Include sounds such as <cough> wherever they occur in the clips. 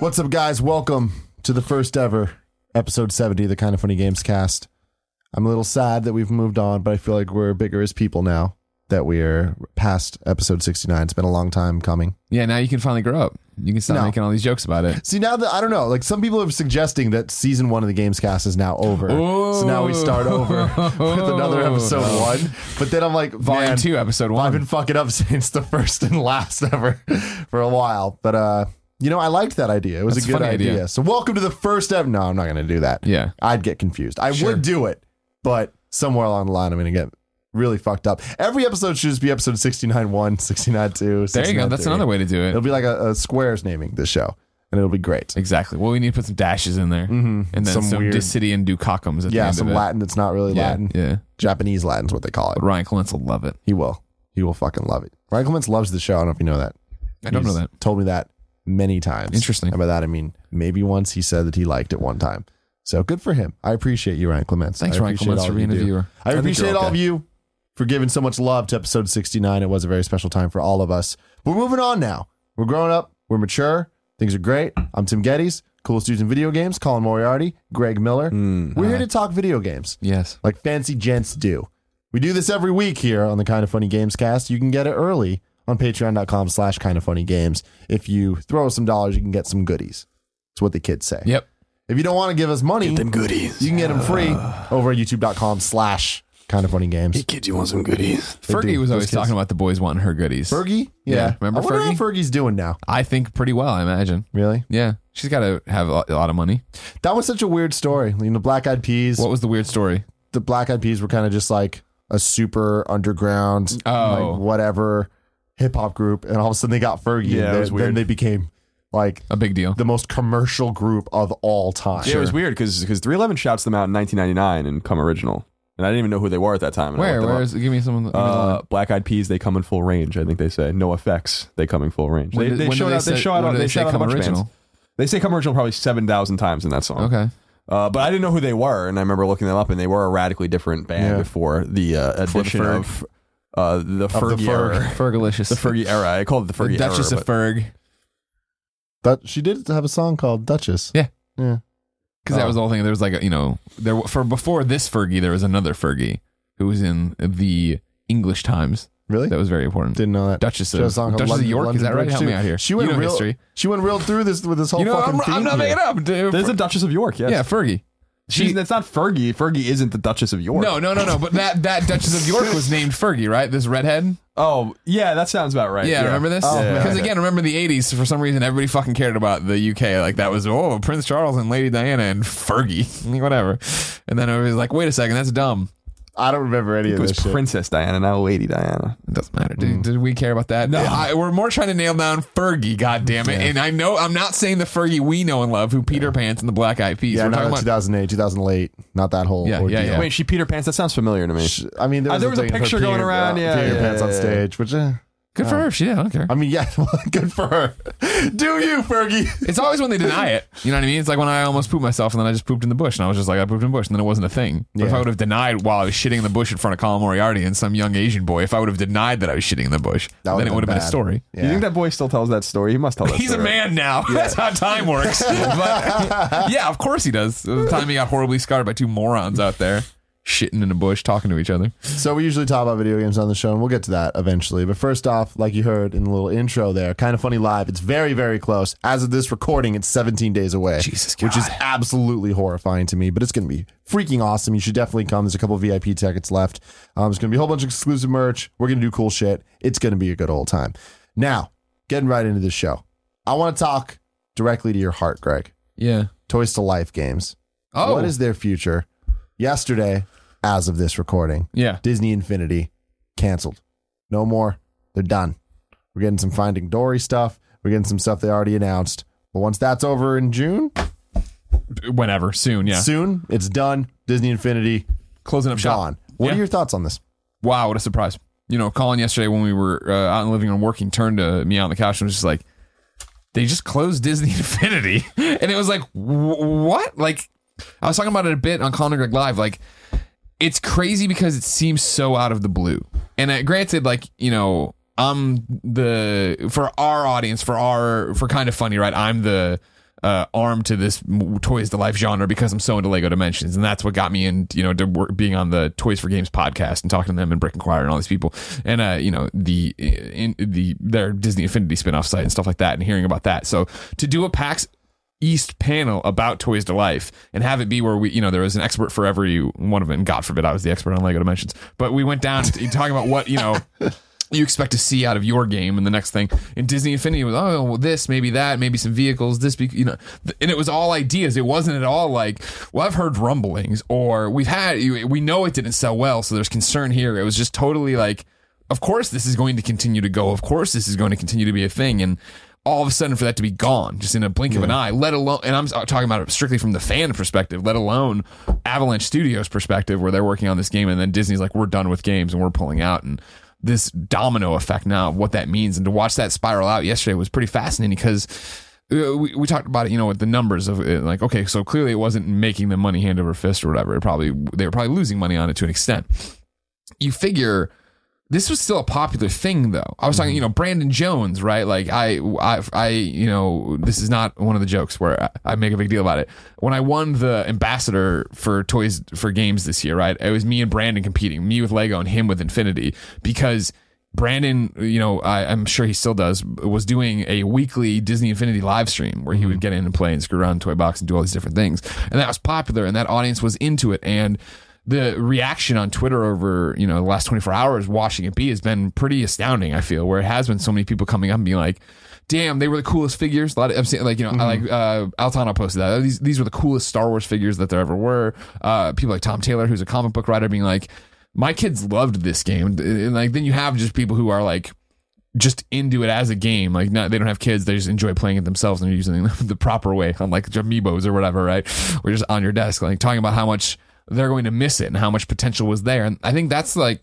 What's up, guys? Welcome to the first ever episode 70 of the Kind of Funny Games cast. I'm a little sad that we've moved on, but I feel like we're bigger as people now that we're past episode 69. It's been a long time coming. Yeah, now you can finally grow up. You can stop No. making all these jokes about it. See, now that I don't know, like some people are suggesting that season one of the Games cast is now over. So now we start over <laughs> with another episode one. But then I'm like, Volume man, two, episode one. I've been fucking up <laughs> since the first and last ever <laughs> for a while. But uh, you know, I liked that idea. It was That's a a good funny idea. idea. So welcome to the first ever. No, I'm not going to do that. Yeah. I'd get confused. I Sure. would do it, but somewhere along the line, I'm going to get really fucked up. Every episode should just be episode 69 1, <laughs> 69 2. there you go. That's another way to do it. It'll be like a, a squares naming this show, and it'll be great. Exactly. Well, we need to put some dashes in there, Mhm. and then Some some, weird- Dissidian Dukakums at the Yeah, end some of it. Latin that's not really Yeah, Latin. yeah. Japanese Latin's what they call it. But Ryan Clements will love it. He will. He will fucking love it. Ryan Clements loves the show. I don't know if you know that. I don't He's know that. Told me that many times. Interesting. And by that I mean maybe once he said that he liked it one time. So good for him. I appreciate you, Ryan Clements. Thanks, Ryan Clements, for being a do. viewer. I think appreciate all okay. of you for giving so much love to episode 69. It was a very special time for all of us. We're moving on now. We're growing up. We're mature. Things are great. I'm Tim Gettys, coolest dudes in video games. Colin Moriarty, Greg Miller. Hmm. We're here to talk video games Yes. like fancy gents do. We do this every week here on the Kind of Funny Games cast. You can get it early on patreon.com slash kind of funny games. If you throw some dollars, you can get some goodies. That's what the kids say. Yep. If you don't want to give us money, Them goodies. you can get them free over at youtube.com slash kind of funny games. Hey kids, you want some goodies? They Fergie do. was Those always kids. talking about the boys wanting her goodies. Fergie? Yeah. Yeah, remember I wonder how Fergie's doing now. I think pretty well. I imagine. Really? Yeah, she's got to have a lot- a lot of money. That was such a weird story. You know, Black Eyed Peas. What was the weird story? the Black Eyed Peas were kind of just like a super underground, Oh. like whatever hip hop group, and all of a sudden they got Fergie. Yeah, and it was then- Then weird. they became like A big deal. the most commercial group of all time. Yeah, it was weird because because 311 shouts them out in 1999 and come original, and I didn't even know who they were at that time. and I Where? looked them Where up. is? Give me some. Of the, give me the Uh. Black Eyed Peas, they come in full range. I think they say no effects. They come in full range. When they did- they when did showed they out. They say- show out. when did They they shout out a come bunch of bands. They say come original probably seven thousand times in that song. Okay. Uh, but I didn't know who they were, and I remember looking them up, and they were a radically different band Yeah. before the uh, Before the addition Ferg. of uh, the the Fergie Ferg. era. Fergalicious. The Fergie era. I called it the The Fergie Duchess era. of but- Ferg. That she did have a song called Duchess. Yeah. Yeah. Because that Oh. was the whole thing. There was like a, you know there for before this Fergie there was another Fergie who was in the English Times Really? that was very important. Didn't know that. Duchess She had a of song called Duchess London- of York. London is that right? Bridge, Help too. me out here. She you went know real. history. She went real through this with this whole You know fucking I'm, theme I'm not here. making up, dude. There's a Duchess of York. Yes. yeah, Fergie. She's, She- it's not Fergie. Fergie isn't the Duchess of York. No, no, no, no. But that that Duchess of York was named Fergie, right? This redhead. Oh, yeah, that sounds about right. Yeah, remember this? Oh, Because man. again, remember the '80s. For some reason, everybody fucking cared about the UK. Like that was oh Prince Charles and Lady Diana and Fergie, <laughs> whatever. And then everybody's like, wait a second, that's dumb. I don't remember any It of was this shit. Princess Diana, now Lady Diana. It doesn't matter. Did, did we care about that? No, I, we're more trying to nail down Fergie. God damn it! And I know I'm not saying the Fergie we know and love, who Peter Pants and the Black Eyed Peas. Yeah, we're not talking about 2008, 2008. Not that whole. Yeah, yeah, ordeal. yeah. Wait, she Peter Pants. That sounds familiar to me. Sh- I mean, there Uh, was, there was a thing of her picture going peeing- around, yeah, peeing her yeah, pants on yeah, yeah. stage, which. Uh, good for um, her. If she did, I don't care. I mean, yeah, <laughs> well, good for her. Do you, Fergie? It's always when they deny it. You know what I mean? It's like when I almost pooped myself and then I just pooped in the bush and I was just like, I pooped in the bush and then it wasn't a thing. But if Yeah. I would have denied while I was shitting in the bush in front of Colin Moriarty and some young Asian boy, if I would have denied that I was shitting in the bush, That then would've it would have been been a bad. story. Yeah. You think that boy still tells that story? He must tell that He's a story. man now. <laughs> That's how time works. <laughs> but yeah, of course he does. It the time he got horribly scarred by two morons out there shitting in a bush talking to each other. So we usually talk about video games on the show, and we'll get to that eventually. But first off, like you heard in the little intro there, kind of funny live. It's very, very close. As of this recording, it's 17 days away, Jesus which is absolutely horrifying to me. But it's going to be freaking awesome. You should definitely come. There's a couple VIP tickets left. Um, there's going to be a whole bunch of exclusive merch. We're going to do cool shit. It's going to be a good old time. Now, getting right into the show, I want to talk directly to your heart, Greg. Yeah. Toys to Life games. Oh. What is their future? Yesterday, as of this recording, Yeah. Disney Infinity canceled. No more. They're done. We're getting some Finding Dory stuff. We're getting some stuff they already announced. But once that's over in June, Whenever. Soon. Yeah. soon, it's done. Disney Infinity Closing up shop. gone. What Yeah. are your thoughts on this? Wow, what a surprise. You know, Colin yesterday when we were uh, out in the living room working turned to me out on the couch and was just like, they just closed Disney <laughs> Infinity. And it was like, wh- what? Like, I was talking about it a bit on Colin and Greg Live. Like, it's crazy because it seems so out of the blue. And uh, granted, like, you know, I'm the, for our audience, for our, for kind of funny, right? I'm the, uh, arm to this toys to life genre because I'm so into Lego Dimensions, and that's what got me in, you know, to work, being on the Toys for Games podcast and talking to them and Brick and and all these people, and uh, you know, the in the their Disney Infinity spinoff site and stuff like that, and hearing about that. So to do a PAX East panel about Toys to Life and have it be where we, you know, there was an expert for every one of. And God forbid I was the expert on Lego Dimensions, but we went down to, talking about what, you know, <laughs> you expect to see out of your game and the next thing. In Disney Infinity was oh well, this maybe that maybe some vehicles this be you know and it was all ideas. It wasn't at all like well I've heard rumblings or we've had we know it didn't sell well so there's concern here. It was just totally like of course this is going to continue to go. Of course this is going to continue to be a thing. And all of a sudden for that to be gone just in a blink of an eye let alone and i'm talking about it strictly from the fan perspective let alone avalanche studios perspective where they're working on this game and then disney's like we're done with games and we're pulling out and this domino effect now of what that means and to watch that spiral out yesterday was pretty fascinating because uh, we, we talked about it, you know, with the numbers of it, like, okay, so clearly it wasn't making them money hand over fist or whatever. It probably, they were probably losing money on it to an extent. You figure this was still a popular thing though. I was talking, you know, Brandon Jones, right? Like I, I, I, you know, this is not one of the jokes where I, I make a big deal about it. When I won the ambassador for toys for games this year, right? It was me and Brandon competing, me with Lego and him with Infinity because Brandon, you know, I, I'm sure he still does, was doing a weekly Disney Infinity live stream where he would mm-hmm. get in and play and screw around Toy Box and do all these different things. And that was popular and that audience was into it. And the reaction on Twitter over, you know, the last 24 hours watching it be has been pretty astounding, I feel, where it has been so many people coming up and being like, damn, they were the coolest figures. A lot of, like, you know, I like, uh, Altano posted that. These, these were the coolest Star Wars figures that there ever were. Uh, people like Tom Taylor, who's a comic book writer, being like, my kids loved this game. And like, then you have just people who are like, just into it as a game. Like, not, they don't have kids; they just enjoy playing it themselves, and they're using it <laughs> the proper way, unlike amiibos or whatever, right? Or just on your desk, like talking about how much they're going to miss it and how much potential was there. And I think that's like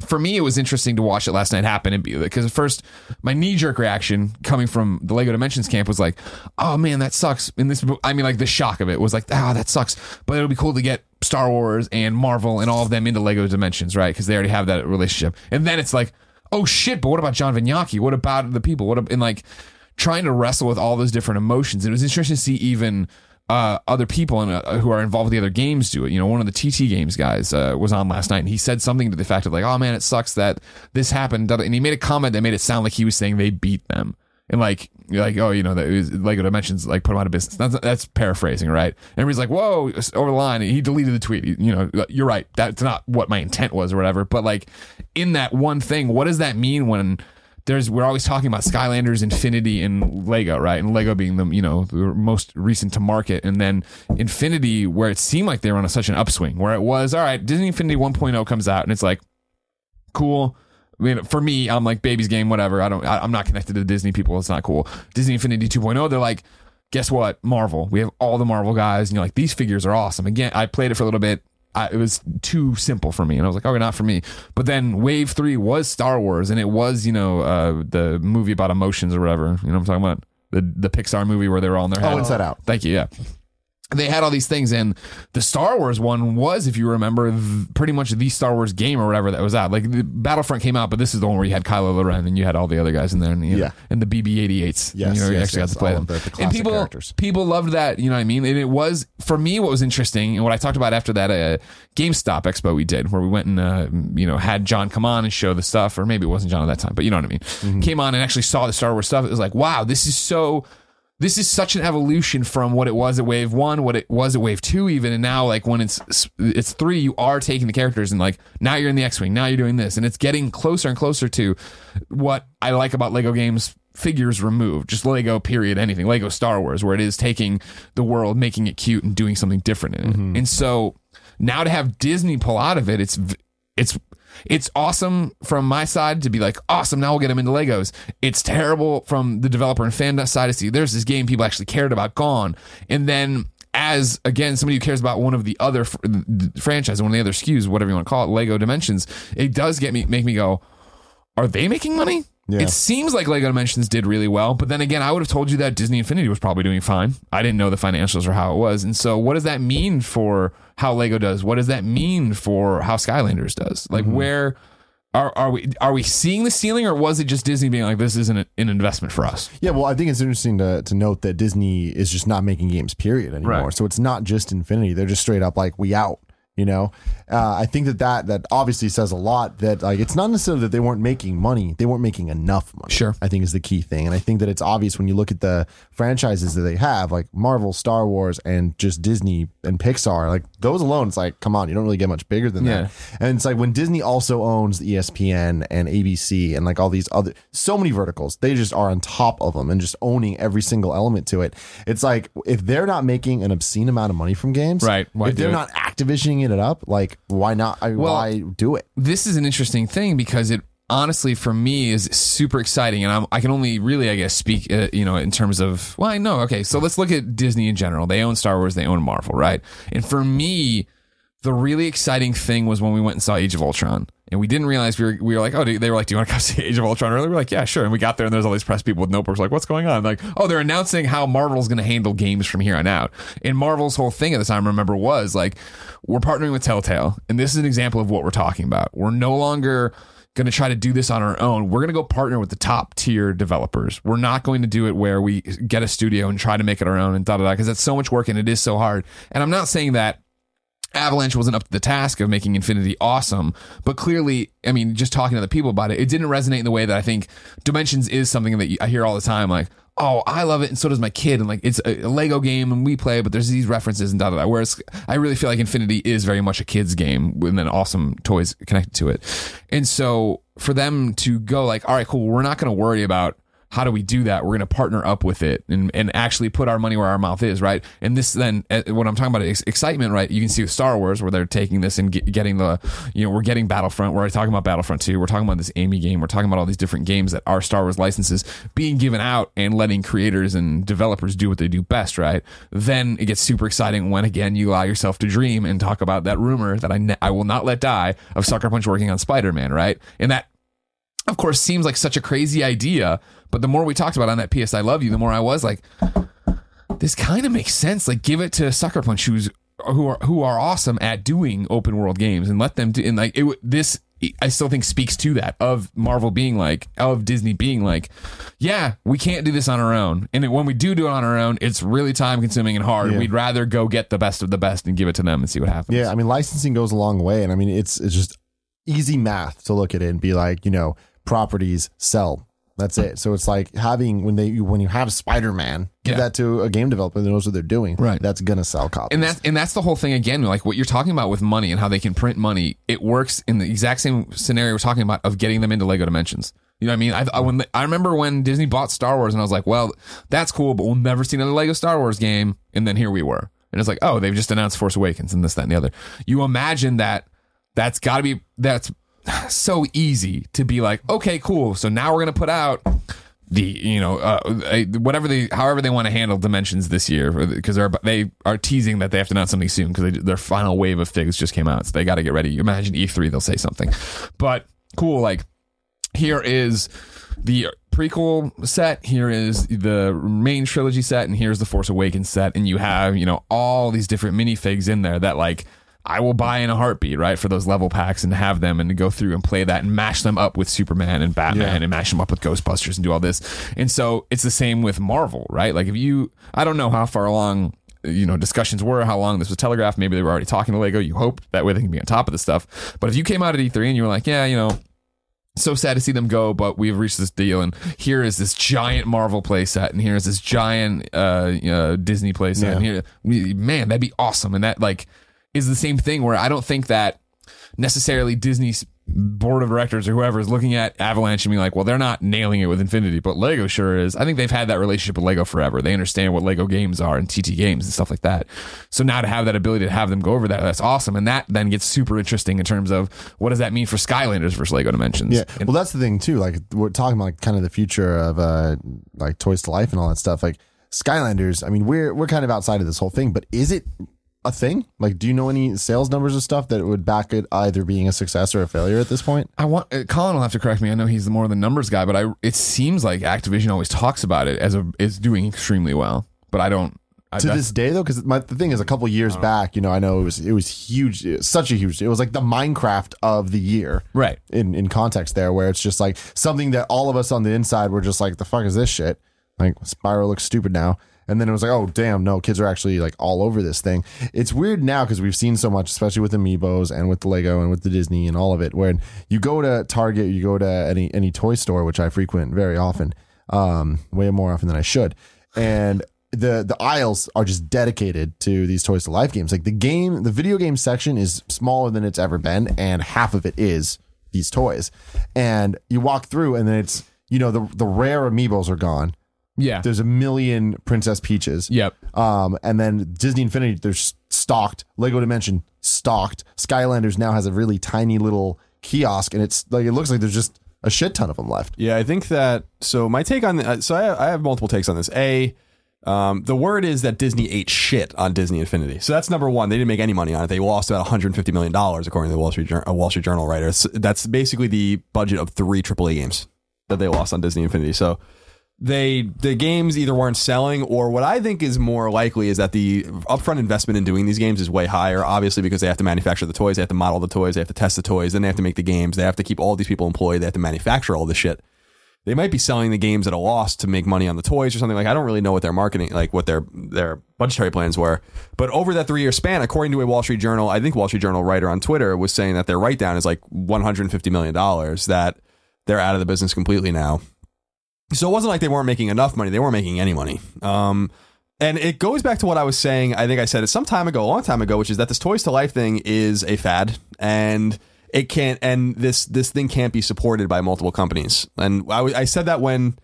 for me, it was interesting to watch it last night happen and be because at first my knee jerk reaction coming from the Lego Dimensions camp was like, "Oh man, that sucks." In this, I mean, like the shock of it was like, "Ah, that sucks." But it'll be cool to get Star Wars and Marvel and all of them into Lego Dimensions, right? Because they already have that relationship. And then it's like, "Oh shit!" But what about John Vignocchi? What about the people? What ab- and like trying to wrestle with all those different emotions. It was interesting to see even uh, other people in, uh, who are involved with the other games do it. You know, one of the TT games guys uh, was on last night and he said something to the fact of like, oh man, it sucks that this happened. And he made a comment that made it sound like he was saying they beat them. And like, like, oh, you know, that was, Lego Dimensions like put them out of business. That's, that's paraphrasing, right? And everybody's like, whoa, over the line. He deleted the tweet. You know, you're right. That's not what my intent was or whatever. But like, in that one thing, what does that mean when there's we're always talking about Skylanders, Infinity, and Lego, right? And Lego being the you know the most recent to market, and then Infinity, where it seemed like they were on a, such an upswing, where it was all right. Disney Infinity 1.0 comes out, and it's like cool. I mean, for me, I'm like baby's game, whatever. I don't, I, I'm not connected to the Disney people. It's not cool. Disney Infinity 2.0, they're like, guess what? Marvel. We have all the Marvel guys, and you're like, these figures are awesome. Again, I played it for a little bit. I, it was too simple for me, and I was like, okay, not for me. But then Wave Three was Star Wars, and it was you know uh, the movie about emotions or whatever. You know what I'm talking about? The the Pixar movie where they were all in their head. Oh, Inside Out. Thank you. Yeah. They had all these things, and the Star Wars one was, if you remember, pretty much the Star Wars game or whatever that was out. Like the Battlefront came out, but this is the one where you had Kylo Ren and you had all the other guys in there, and you know, Yeah. and the BB-88s. Yes, you know, you actually yes, got to play them. the- the and people, characters. people loved that. You know what I mean? And it was for me what was interesting, and what I talked about after that uh, GameStop Expo we did, where we went and uh, you know had John come on and show the stuff, or maybe it wasn't John at that time, but you know what I mean. Mm-hmm. Came on and actually saw the Star Wars stuff. It was like, wow, this is so this is such an evolution from what it was at wave one what it was at wave two even and now like when it's it's three you are taking the characters and like now you're in the x-wing now you're doing this and it's getting closer and closer to what i like about lego games figures removed just lego period anything lego star wars where it is taking the world making it cute and doing something different in it. Mm-hmm. And so now to have disney pull out of it it's it's it's awesome from my side to be like, awesome, now we'll get them into Legos. It's terrible from the developer and fan side to see there's this game people actually cared about gone. And then as again somebody who cares about one of the other fr- franchise, one of the other SKUs, whatever you want to call it, Lego Dimensions, it does get me make me go, are they making money? Yeah. It seems like Lego Dimensions did really well, but then again, I would have told you that Disney Infinity was probably doing fine. I didn't know the financials or how it was. And so, what does that mean for how Lego does? What does that mean for how Skylanders does? Like, mm-hmm. where are, are we are we seeing the ceiling, or was it just Disney being like, this isn't an investment for us? Yeah, well, I think it's interesting to, to note that Disney is just not making games, period, anymore. Right. So it's not just Infinity; they're just straight up like, we out. You know, uh, I think that, that that obviously says a lot. That like it's not necessarily that they weren't making money; they weren't making enough money. Sure. I think is the key thing, and I think that it's obvious when you look at the franchises that they have, like Marvel, Star Wars, and just Disney and Pixar. Like those alone, it's like, come on, you don't really get much bigger than Yeah. that. And it's like when Disney also owns the ESPN and ABC and like all these other so many verticals, they just are on top of them and just owning every single element to it. It's like if they're not making an obscene amount of money from games, Right, if they're it? not Activisioning it up, like why not? I, Well- why do it? this is an interesting thing because it honestly for me is super exciting and I'm, i can only really i guess speak uh, you know in terms of well i know okay so let's look at disney in general they own star wars they own marvel right and for me the really exciting thing was when we went and saw age of ultron and we didn't realize we were, we were like, oh, they were like, do you want to come <laughs> see Age of Ultron early? We are like, yeah, sure. And we got there and there's all these press people with notebooks like, what's going on? Like, oh, they're announcing how Marvel's going to handle games from here on out. And Marvel's whole thing at the time, remember, was like, we're partnering with Telltale. And this is an example of what we're talking about. We're no longer going to try to do this on our own. We're going to go partner with the top tier developers. We're not going to do it where we get a studio and try to make it our own and da da da because that's so much work and it is so hard. And I'm not saying that Avalanche wasn't up to the task of making Infinity awesome, but clearly, I mean, just talking to the people about it, it didn't resonate in the way that I think Dimensions is something that I hear all the time. Like, oh, I love it, and so does my kid, and like it's a, a Lego game, and we play, but there's these references and da da da. Whereas I really feel like Infinity is very much a kid's game with then awesome toys connected to it, and so for them to go like, all right, cool, we're not going to worry about how do we do that? We're going to partner up with it and, and actually put our money where our mouth is, right? And this then, uh, when I'm talking about ex- excitement, right? You can see with Star Wars where they're taking this and get, getting the, you know, we're getting Battlefront. We're talking about Battlefront 2. We're talking about this Amy game. We're talking about all these different games that are Star Wars licenses being given out and letting creators and developers do what they do best, right? Then it gets super exciting when again you allow yourself to dream and talk about that rumor that I, ne- I will not let die of Sucker Punch working on Spider Man, right? And that of course seems like such a crazy idea but the more we talked about on that ps i love you the more i was like this kind of makes sense like give it to sucker punch who's who are who are awesome at doing open world games and let them do and like it this I still think speaks to that of Marvel being like of Disney being like yeah we can't do this on our own and when we do do it on our own it's really time consuming and hard Yeah. we'd rather go get the best of the best and give it to them and see what happens Yeah, I mean, licensing goes a long way, and I mean, it's it's just easy math to look at it and be like, you know, properties sell. That's it. So it's like having when they when you have Spider Man, give Yeah. that to a game developer that knows what they're doing. Right. That's gonna sell copies. and that's and that's the whole thing again like what you're talking about with money and how they can print money it works in the exact same scenario we're talking about of getting them into lego dimensions you know what i mean i, I when i remember when disney bought star wars and i was like well that's cool but we'll never see another lego star wars game and then here we were and it's like oh they've just announced force awakens and this that and the other you imagine that that's got to be that's <laughs> so easy to be like okay cool. So now we're gonna put out the you know uh, whatever they however they want to handle dimensions this year because they're they are teasing that they have to announce something soon because their final wave of figs just came out so they got to get ready. Imagine E3 they'll say something. But cool like here is the prequel set here is the main trilogy set and here's the force awakens set and you have you know all these different minifigs in there that like I will buy in a heartbeat, right, for those level packs and have them and to go through and play that and mash them up with Superman and Batman Yeah. and mash them up with Ghostbusters and do all this. And so it's the same with Marvel, right? Like if you, I don't know how far along, you know, discussions were, how long this was telegraphed. Maybe they were already talking to Lego. You hope that way they can be on top of the stuff. But if you came out at E3 and you were like, yeah, you know, so sad to see them go, but we've reached this deal, and here is this giant Marvel playset, and here's this giant uh, uh, Disney playset, and here, man, that'd be awesome, and that like is the same thing where I don't think that necessarily Disney's board of directors or whoever is looking at Avalanche and being like, well, they're not nailing it with Infinity, but Lego sure is. I think they've had that relationship with Lego forever. They understand what Lego games are and TT games and stuff like that. So now to have that ability to have them go over that, that's awesome. And that then gets super interesting in terms of what does that mean for Skylanders versus Lego Dimensions? Yeah. Well, that's the thing too. Like we're talking about kind of the future of uh like Toys to Life and all that stuff. Like Skylanders. I mean, we're we're kind of outside of this whole thing, but is it a thing? Like, do you know any sales numbers of stuff that would back it either being a success or a failure at this point? I want uh, Colin will have to correct me. I know he's the more the numbers guy, but I it seems like Activision always talks about it as a is doing extremely well. But I don't I- to this day though because the thing is a couple years back you know i know it was it was huge it was such a huge it was like the minecraft of the year Right. in in context there where it's just like something that all of us on the inside were just like the fuck is this shit like spyro looks stupid now and then it was like oh damn no kids are actually like all over this thing. It's weird now because we've seen so much especially with amiibos and with the lego and with the disney and all of it when you go to target you go to any any toy store which i frequent very often um way more often than i should. And the the aisles are just dedicated to these toys to life games. Like the game the video game section is smaller than it's ever been and half of it is these toys. And you walk through and then it's you know the the rare amiibos are gone Yeah. there's a million princess peaches Yep. um and then disney infinity they're stocked lego dimension stocked skylanders now has a really tiny little kiosk and it's like it looks like there's just a shit ton of them left Yeah, I think that. So my take on the, uh, so I, I have multiple takes on this. A, um, the word is that Disney ate shit on Disney Infinity. So that's number one. They didn't make any money on it. They lost about 150 million dollars, according to the Wall Street Jour- a Wall Street Journal writer. It's- That's basically the budget of three AAA games that they lost on Disney Infinity. So they the games either weren't selling or what I think is more likely is that the upfront investment in doing these games is way higher obviously because they have to manufacture the toys they have to model the toys they have to test the toys then they have to make the games they have to keep all these people employed they have to manufacture all this shit. They might be selling the games at a loss to make money on the toys or something. Like I don't really know what their marketing like what their their budgetary plans were. But over that 3 year span according to a Wall Street Journal I think Wall Street Journal writer on Twitter was saying that their write down is like 150 million dollars that they're out of the business completely now so it wasn't like they weren't making enough money. They weren't making any money. Um, and it goes back to what I was saying. I think I said it some time ago, a long time ago, which is that this Toys to Life thing is a fad, and it can't. And this this thing can't be supported by multiple companies. And I, w- I said that when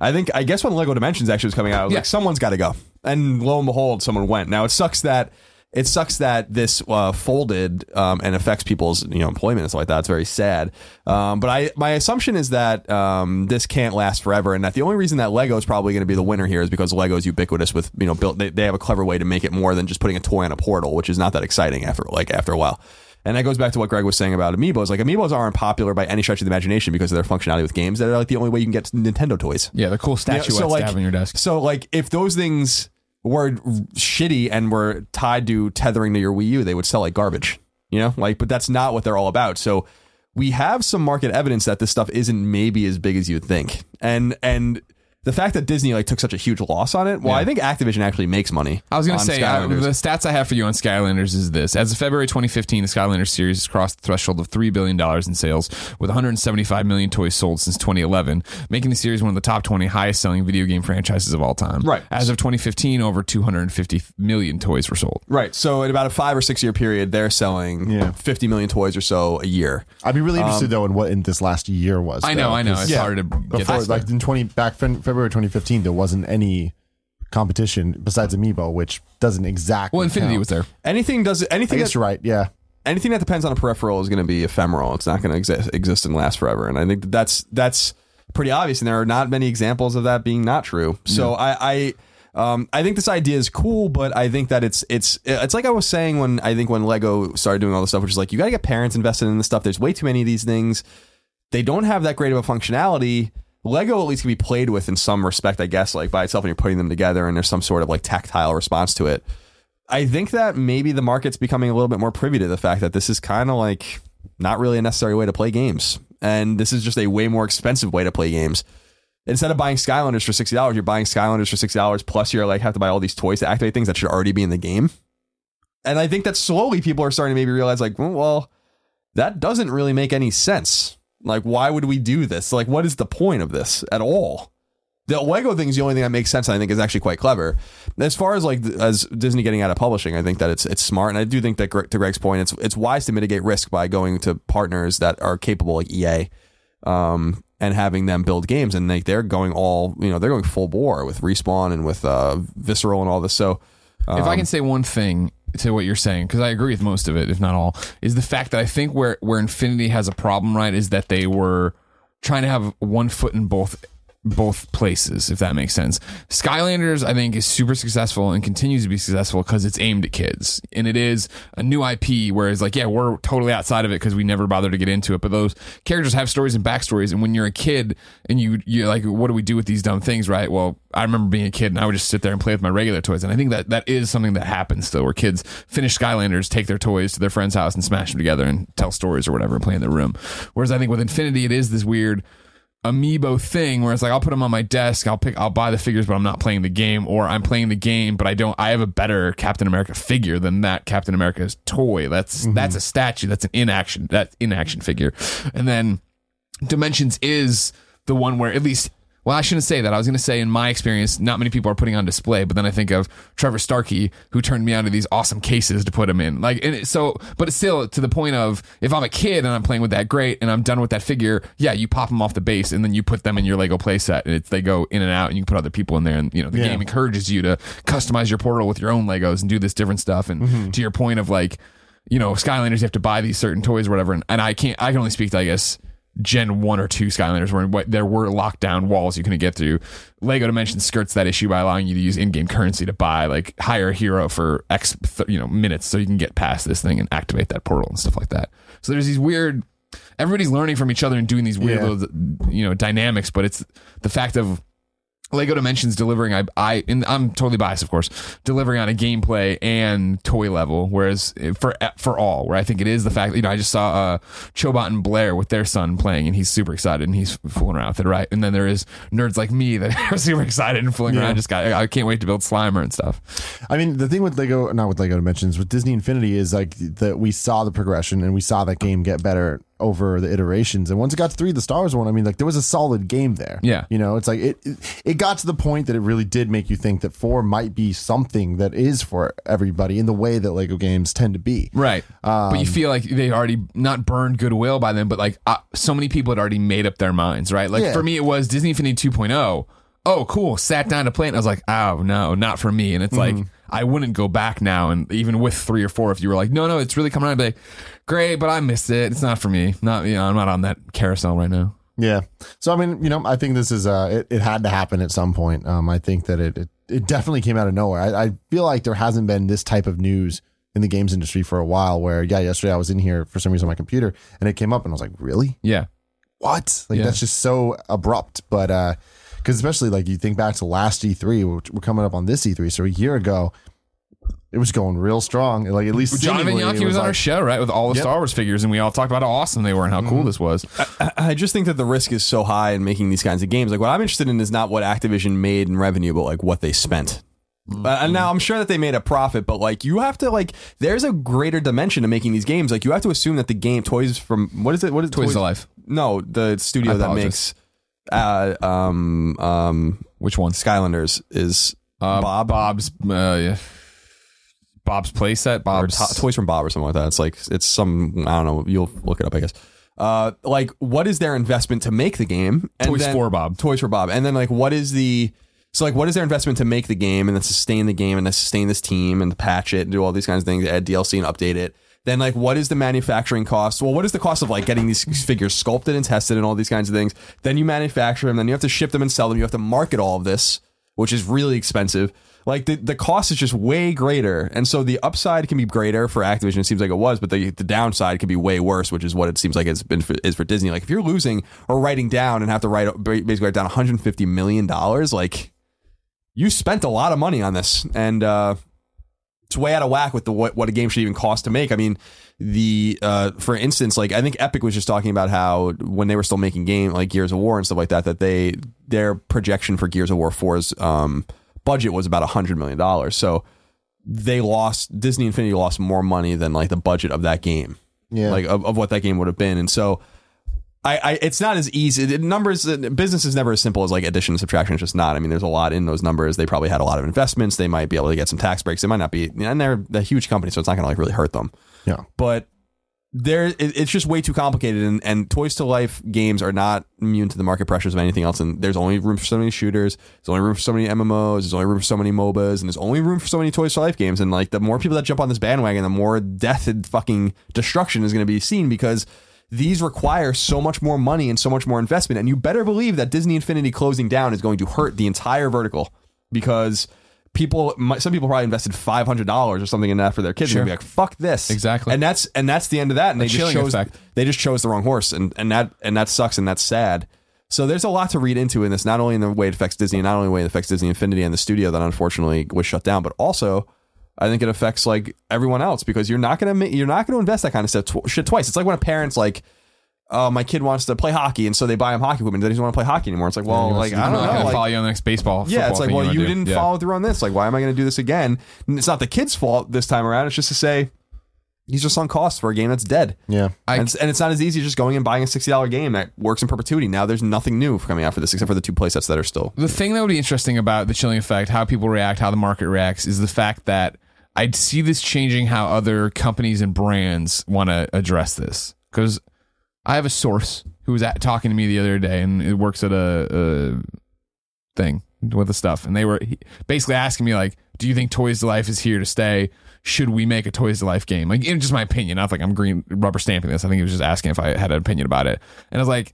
I think I guess when Lego Dimensions actually was coming out, I was Yeah. like, someone's got to go. And lo and behold, someone went. Now it sucks that it sucks that this uh, folded um, and affects people's you know employment and stuff like that. It's very sad. Um, but I my assumption is that um, this can't last forever, and that the only reason that Lego is probably going to be the winner here is because Lego is ubiquitous with you know built. They, they have a clever way to make it more than just putting a toy on a portal, which is not that exciting after like after a while. And that goes back to what Greg was saying about amiibos. Like amiibos aren't popular by any stretch of the imagination because of their functionality with games. They're like the only way you can get Nintendo toys. Yeah. The cool statuettes so, like- to have on your desk. So like if those things were shitty and were tied to tethering to your Wii U, they would sell like garbage. You know, like but that's not what they're all about. So we have some market evidence that this stuff isn't maybe as big as you'd think. And and the fact that Disney like took such a huge loss on it, well, Yeah. I think Activision actually makes money. I was going to on say, uh, Skylanders. the stats I have for you on Skylanders is this. As of February 2015, the Skylanders series has crossed the threshold of $3 billion in sales, with 175 million toys sold since 2011, making the series one of the top 20 highest selling video game franchises of all time. Right. As of 2015, over 250 million toys were sold. Right. So in about a five or six year period, they're selling Yeah. 50 million toys or so a year. I'd be really interested though in what in this last year was. I know, though, I know. 'cause It's Yeah. hard to get Before, that. like in twenty back Fe- February 2015, there wasn't any competition besides Amiibo, which doesn't exactly. well, Infinity count. was there. Anything does I anything guess that, you're right. Yeah, anything that depends on a peripheral is going to be ephemeral. It's not going to exist exist and last forever. And I think that that's that's pretty obvious. And there are not many examples of that being not true. So I. I um, I think this idea is cool, but I think that it's it's it's like I was saying when I think when Lego started doing all this stuff, which is like you got to get parents invested in this stuff. There's way too many of these things. They don't have that great of a functionality. Lego at least can be played with in some respect, I guess, like by itself, and you're putting them together, and there's some sort of like tactile response to it. I think that maybe the market's becoming a little bit more privy to the fact that this is kind of like not really a necessary way to play games. And this is just a way more expensive way to play games. Instead of buying Skylanders for sixty dollars, you're buying Skylanders for sixty dollars plus you're like have to buy all these toys to activate things that should already be in the game. And I think that slowly people are starting to maybe realize like, well, well, that doesn't really make any sense. Like, why would we do this? Like, what is the point of this at all? The Lego thing is the only thing that makes sense. I think is actually quite clever. As far as like as Disney getting out of publishing, I think that it's it's smart, and I do think that to Greg's point, it's it's wise to mitigate risk by going to partners that are capable, like EA, um, and having them build games, and they they're going all you know they're going full bore with respawn and with uh, visceral and all this. So if I can say one thing to what you're saying, because I agree with most of it, if not all, is the fact that I think where where Infinity has a problem, right, is that they were trying to have one foot in both both places, if that makes sense. Skylanders, I think, is super successful and continues to be successful because it's aimed at kids. And it is a new IP, whereas, like, yeah, we're totally outside of it because we never bothered to get into it. But those characters have stories and backstories. And when you're a kid and you, you're like, what do we do with these dumb things, right? Well, I remember being a kid and I would just sit there and play with my regular toys. And I think that that is something that happens still, where kids finish Skylanders, take their toys to their friend's house and smash them together and tell stories or whatever and play in their room. Whereas I think with Infinity, it is this weird amiibo thing where it's like I'll put them on my desk, I'll pick I'll buy the figures but I'm not playing the game or I'm playing the game but I don't I have a better Captain America figure than that Captain America's toy. That's mm-hmm. that's a statue, that's an inaction that inaction figure. And then Dimensions is the one where at least well, I shouldn't say that. I was going to say, in my experience, not many people are putting on display. But then I think of Trevor Starkey, who turned me on to these awesome cases to put them in. Like, and so, but it's still to the point of if I'm a kid and I'm playing with that, great, and I'm done with that figure. Yeah, you pop them off the base, and then you put them in your Lego playset, and it's, they go in and out, and you can put other people in there. And you know, the Yeah. game encourages you to customize your portal with your own Legos and do this different stuff. And mm-hmm. to your point of like, you know, Skylanders, you have to buy these certain toys or whatever. And, and I can't, I can only speak to, I guess, Gen 1 or 2 Skylanders where what- there were lockdown walls you couldn't get through. Lego Dimensions skirts that issue by allowing you to use in-game currency to buy like hire a hero for X th- you know minutes so you can get past this thing and activate that portal and stuff like that. So there's these weird everybody's learning from each other and doing these weird Yeah. little you know dynamics, but it's the fact of Lego Dimensions delivering I I I'm totally biased of course delivering on a gameplay and toy level whereas for for all where I think it is the fact that, you know I just saw uh Chobot and Blair with their son playing and he's super excited and he's fooling around with it right and then there is nerds like me that <laughs> are super excited and fooling Yeah. around just got I can't wait to build Slimer and stuff I mean, the thing with Lego, not with Lego Dimensions, with Disney Infinity is like that we saw the progression and we saw that game get better over the iterations. And once it got to three, the Star Wars one, I mean, like there was a solid game there. Yeah. You know, it's like it, it, it got to the point that it really did make you think that four might be something that is for everybody in the way that Lego games tend to be. Right. but you feel like they already not burned goodwill by them, but like uh, so many people had already made up their minds, right? Like Yeah. for me, it was Disney Infinity 2.0. Oh, cool. Sat down to play it. And I was like, oh, no, not for me. And it's like, I wouldn't go back now. And even with three or four, if you were like, no, no, it's really coming on, I'd be like, great, but I missed it. It's not for me. Not, you know, I'm not on that carousel right now. Yeah. So I mean, you know, I think this is uh it, it had to happen at some point. Um I think that it it, it definitely came out of nowhere. I, I feel like there hasn't been this type of news in the games industry for a while where yeah, yesterday I was in here for some reason on my computer and it came up and I was like, Really? Yeah. What? Like Yeah. that's just so abrupt. But uh because especially like you think back to last E3, which we're coming up on this E3. So a year ago, it was going real strong. Like at least Jonathan seemingly, Yankee it was, on like- our show, right? With all the Yep. Star Wars figures. And we all talked about how awesome they were and how cool this was. I, I just think that the risk is so high in making these kinds of games. Like what I'm interested in is not what Activision made in revenue, but like what they spent. Uh, and now I'm sure that they made a profit, but like you have to like there's a greater dimension to making these games. Like you have to assume that the game Toys from what is it? What is it? Toys to Life. No, the studio I that apologize. makes uh um um Which one? Skylanders is Uh, Bob Bob's, uh, yeah. Bob's playset. or Bob's. to- Toys from Bob or something like that. It's like it's some I don't know. You'll look it up, I guess. Uh, like what is their investment to make the game? And Toys for Bob. Toys for Bob, and then like what is the so like what is their investment to make the game and then sustain the game and then sustain this team and patch it and do all these kinds of things, add DLC and update it. Then like what is the manufacturing cost? Well, what is the cost of like getting these <laughs> figures sculpted and tested and all these kinds of things? Then you manufacture them, then you have to ship them and sell them. You have to market all of this, which is really expensive. Like the, the cost is just way greater. And so the upside can be greater for Activision. It seems like it was, but the, the downside can be way worse, which is what it seems like it's been for, is for Disney. Like if you're losing or writing down and have to write basically write down 150 million dollars, like you spent a lot of money on this, and uh, it's way out of whack with the what, what a game should even cost to make. I mean, the uh, for instance, like I think Epic was just talking about how when they were still making game like Gears of War and stuff like that, that they their projection for Gears of War 4's um, budget was about a hundred million dollars. So they lost Disney Infinity lost more money than like the budget of that game Yeah. like of, of what that game would have been. And so I, I it's not as easy. Numbers business is never as simple as like addition and subtraction. It's just not. I mean, there's a lot in those numbers. They probably had a lot of investments. They might be able to get some tax breaks. They might not be, and they're a huge company, so it's not going to like really hurt them. yeah. But there, it, it's just way too complicated. And, and Toys to Life games are not immune to the market pressures of anything else. And there's only room for so many shooters. There's only room for so many MMOs. There's only room for so many MOBAs, and there's only room for so many Toys to Life games. And like the more people that jump on this bandwagon, the more death and fucking destruction is going to be seen because these require so much more money and so much more investment. And you better believe that Disney Infinity closing down is going to hurt the entire vertical because people, some people probably invested five hundred dollars or something in that for their kids. Sure. And be like, "Fuck this!" Exactly. And that's and that's the end of that. And they just chose effect. they just chose the wrong horse, and and that and that sucks, and that's sad. So there's a lot to read into in this, not only in the way it affects Disney, not only the way it affects Disney Infinity and the studio that unfortunately was shut down, but also I think it affects like everyone else because you're not gonna you're not gonna invest that kind of stuff tw- shit twice. It's like when a parent's like, "Oh, my kid wants to play hockey," and so they buy him hockey equipment. They doesn't want to play hockey anymore. It's like, well, like I I'm don't know, gonna like, follow you on the next baseball. yeah, it's like, well, wanna you didn't Yeah. follow through on this. Like, why am I going to do this again? And it's not the kid's fault this time around. It's just to say he's just on cost for a game that's dead. Yeah. I- and, it's, and it's not as easy as just going and buying a sixty dollar game that works in perpetuity. Now there's nothing new coming out for this except for the two playsets that are still. The thing that would be interesting about the chilling effect, how people react, how the market reacts, is the fact that I'd see this changing how other companies and brands want to address this. Because I have a source who was at, talking to me the other day, and it works at a, a thing with the stuff, and they were basically asking me like, "Do you think Toys to Life is here to stay? Should we make a Toys to Life game?" Like, in just my opinion, not like I'm green rubber stamping this. I think he was just asking if I had an opinion about it, and I was like.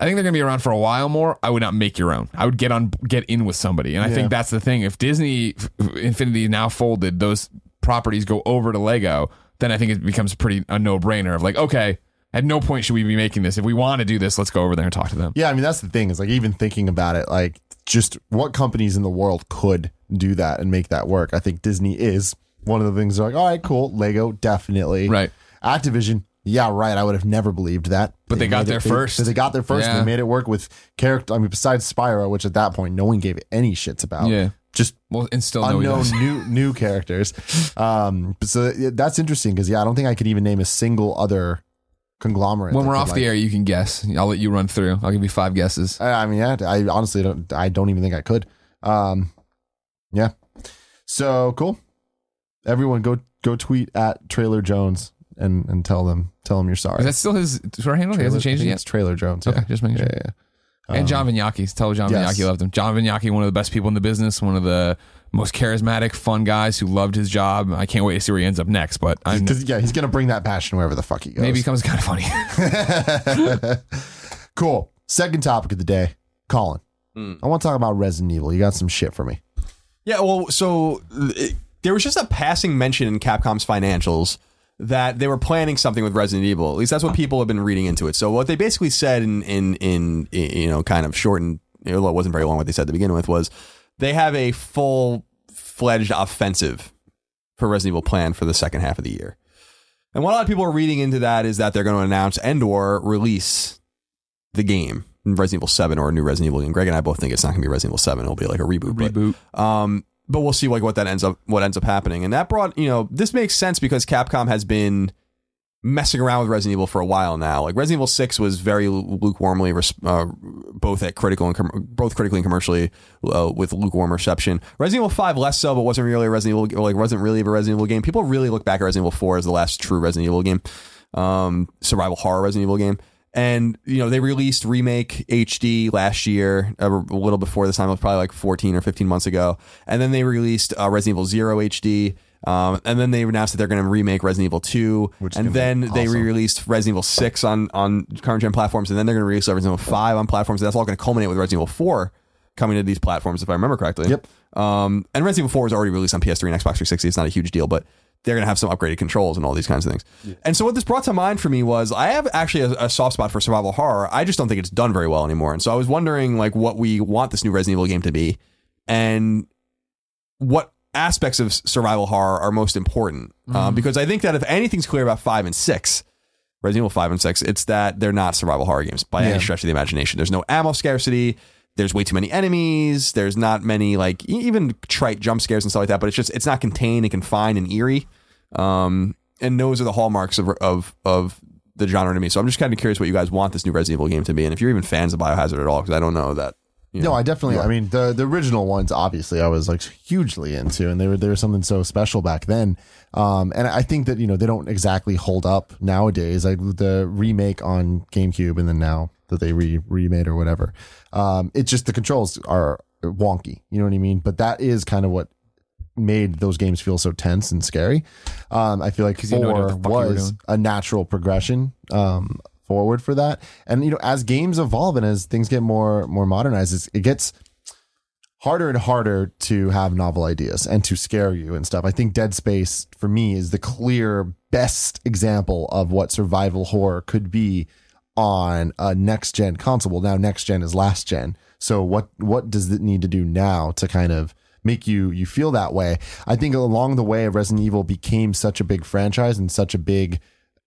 I think they're going to be around for a while more. I would not make your own. I would get on, get in with somebody, and I Yeah. think that's the thing. If Disney Infinity now folded, those properties go over to Lego, then I think it becomes pretty a no brainer of like, okay, at no point should we be making this. If we want to do this, let's go over there and talk to them. Yeah, I mean that's the thing is like even thinking about it, like just what companies in the world could do that and make that work. I think Disney is one of the things. They're like, all right, cool. Lego, definitely. Right. Activision, yeah, right. I would have never believed that, But they got made there it- they- first. They, got there first. and they made it work with character. I mean, besides Spyro, which at that point no one gave any shits about. Yeah. just Well, and still unknown new new <laughs> characters. Um, so that's interesting because yeah, I don't think I could even name a single other conglomerate. When we're off like- the air, you can guess. I'll let you run through. I'll give you five guesses. I I mean, yeah, I honestly don't. I don't even think I could. Um, yeah. So cool. Everyone, go go tweet at Trailer Jones and and tell them tell them you're sorry. Is that still his Twitter handle? He hasn't changed it I yet. It's Trailer Jones. Okay, just making Yeah, sure. yeah, yeah. And John Vignocchi. Tell John yes. Vignocchi loved him. John Vignocchi, one of the best people in the business, one of the most charismatic, fun guys who loved his job. I can't wait to see where he ends up next, but I Because yeah, he's gonna bring that passion wherever the fuck he goes. maybe he becomes kind of funny. <laughs> cool. Second topic of the day, Colin. Hmm. I want to talk about Resident Evil. You got some shit for me. Yeah, well, so it, there was just a passing mention in Capcom's financials that they were planning something with Resident Evil. At least that's what people have been reading into it. So what they basically said in in in, in you know kind of shortened, although it wasn't very long, what they said to begin with was they have a full fledged offensive for Resident Evil planned for the second half of the year. And what a lot of people are reading into that is that they're going to announce and or release the game, Resident Evil 7 or a new Resident Evil game. Greg and I both think it's not going to be Resident Evil 7. It'll be like a reboot. but- Reboot. um, but we'll see like what that ends up what ends up happening. And that brought you know this makes sense because Capcom has been messing around with Resident Evil for a while now. Like Resident Evil Six was very lukewarmly uh, both at critical and com- both critically and commercially uh, with lukewarm reception. Resident Evil Five less so, but wasn't really a Resident Evil like wasn't really a Resident Evil game. People really look back at Resident Evil Four as the last true Resident Evil game, um, survival horror Resident Evil game. And you know they released remake HD last year, a, a little before this time. It was probably like 14 or 15 months ago. And then they released uh, Resident Evil Zero HD. Um, and then they announced that they're going to remake Resident Evil 2. Which and then they re-released Resident Evil 6 on on current gen platforms. And then they're going to release Resident Evil 5 on platforms. And that's all going to culminate with Resident Evil 4 coming to these platforms, if I remember correctly. Yep. Um, and Resident Evil 4 is already released on PS3 and Xbox 360. It's not a huge deal, but they're going to have some upgraded controls and all these kinds of things. And so what this brought to mind for me was I have actually a, a soft spot for survival horror. I just don't think it's done very well anymore. And so I was wondering like what we want this new Resident Evil game to be and what aspects of survival horror are most important. Um, because I think that if anything's clear about five and six, Resident Evil 5 and 6, it's that they're not survival horror games by Yeah. any stretch of the imagination. There's no ammo scarcity. There's way too many enemies. There's not many like even trite jump scares and stuff like that. But it's just it's not contained and confined and eerie. Um, and those are the hallmarks of of of the genre to me. So I'm just kind of curious what you guys want this new Resident Evil game to be, and if you're even fans of Biohazard at all, because I don't know that. You know, No, I definitely. I mean, the the original ones, obviously, I was like hugely into, and they were they were something so special back then. Um, and I think that you know they don't exactly hold up nowadays. Like the remake on GameCube, and then now that they re remade or whatever, um, it's just the controls are wonky. You know what I mean? But that is kind of what made those games feel so tense and scary. Um, I feel like you know what four you were was a natural progression um, forward for that. And you know, as games evolve and as things get more more modernized, it's, it gets harder and harder to have novel ideas and to scare you and stuff. I think Dead Space for me is the clear best example of what survival horror could be on a next gen console. Well, now next gen is last gen. So what what does it need to do now to kind of make you you feel that way? I think along the way Resident Evil became such a big franchise and such a big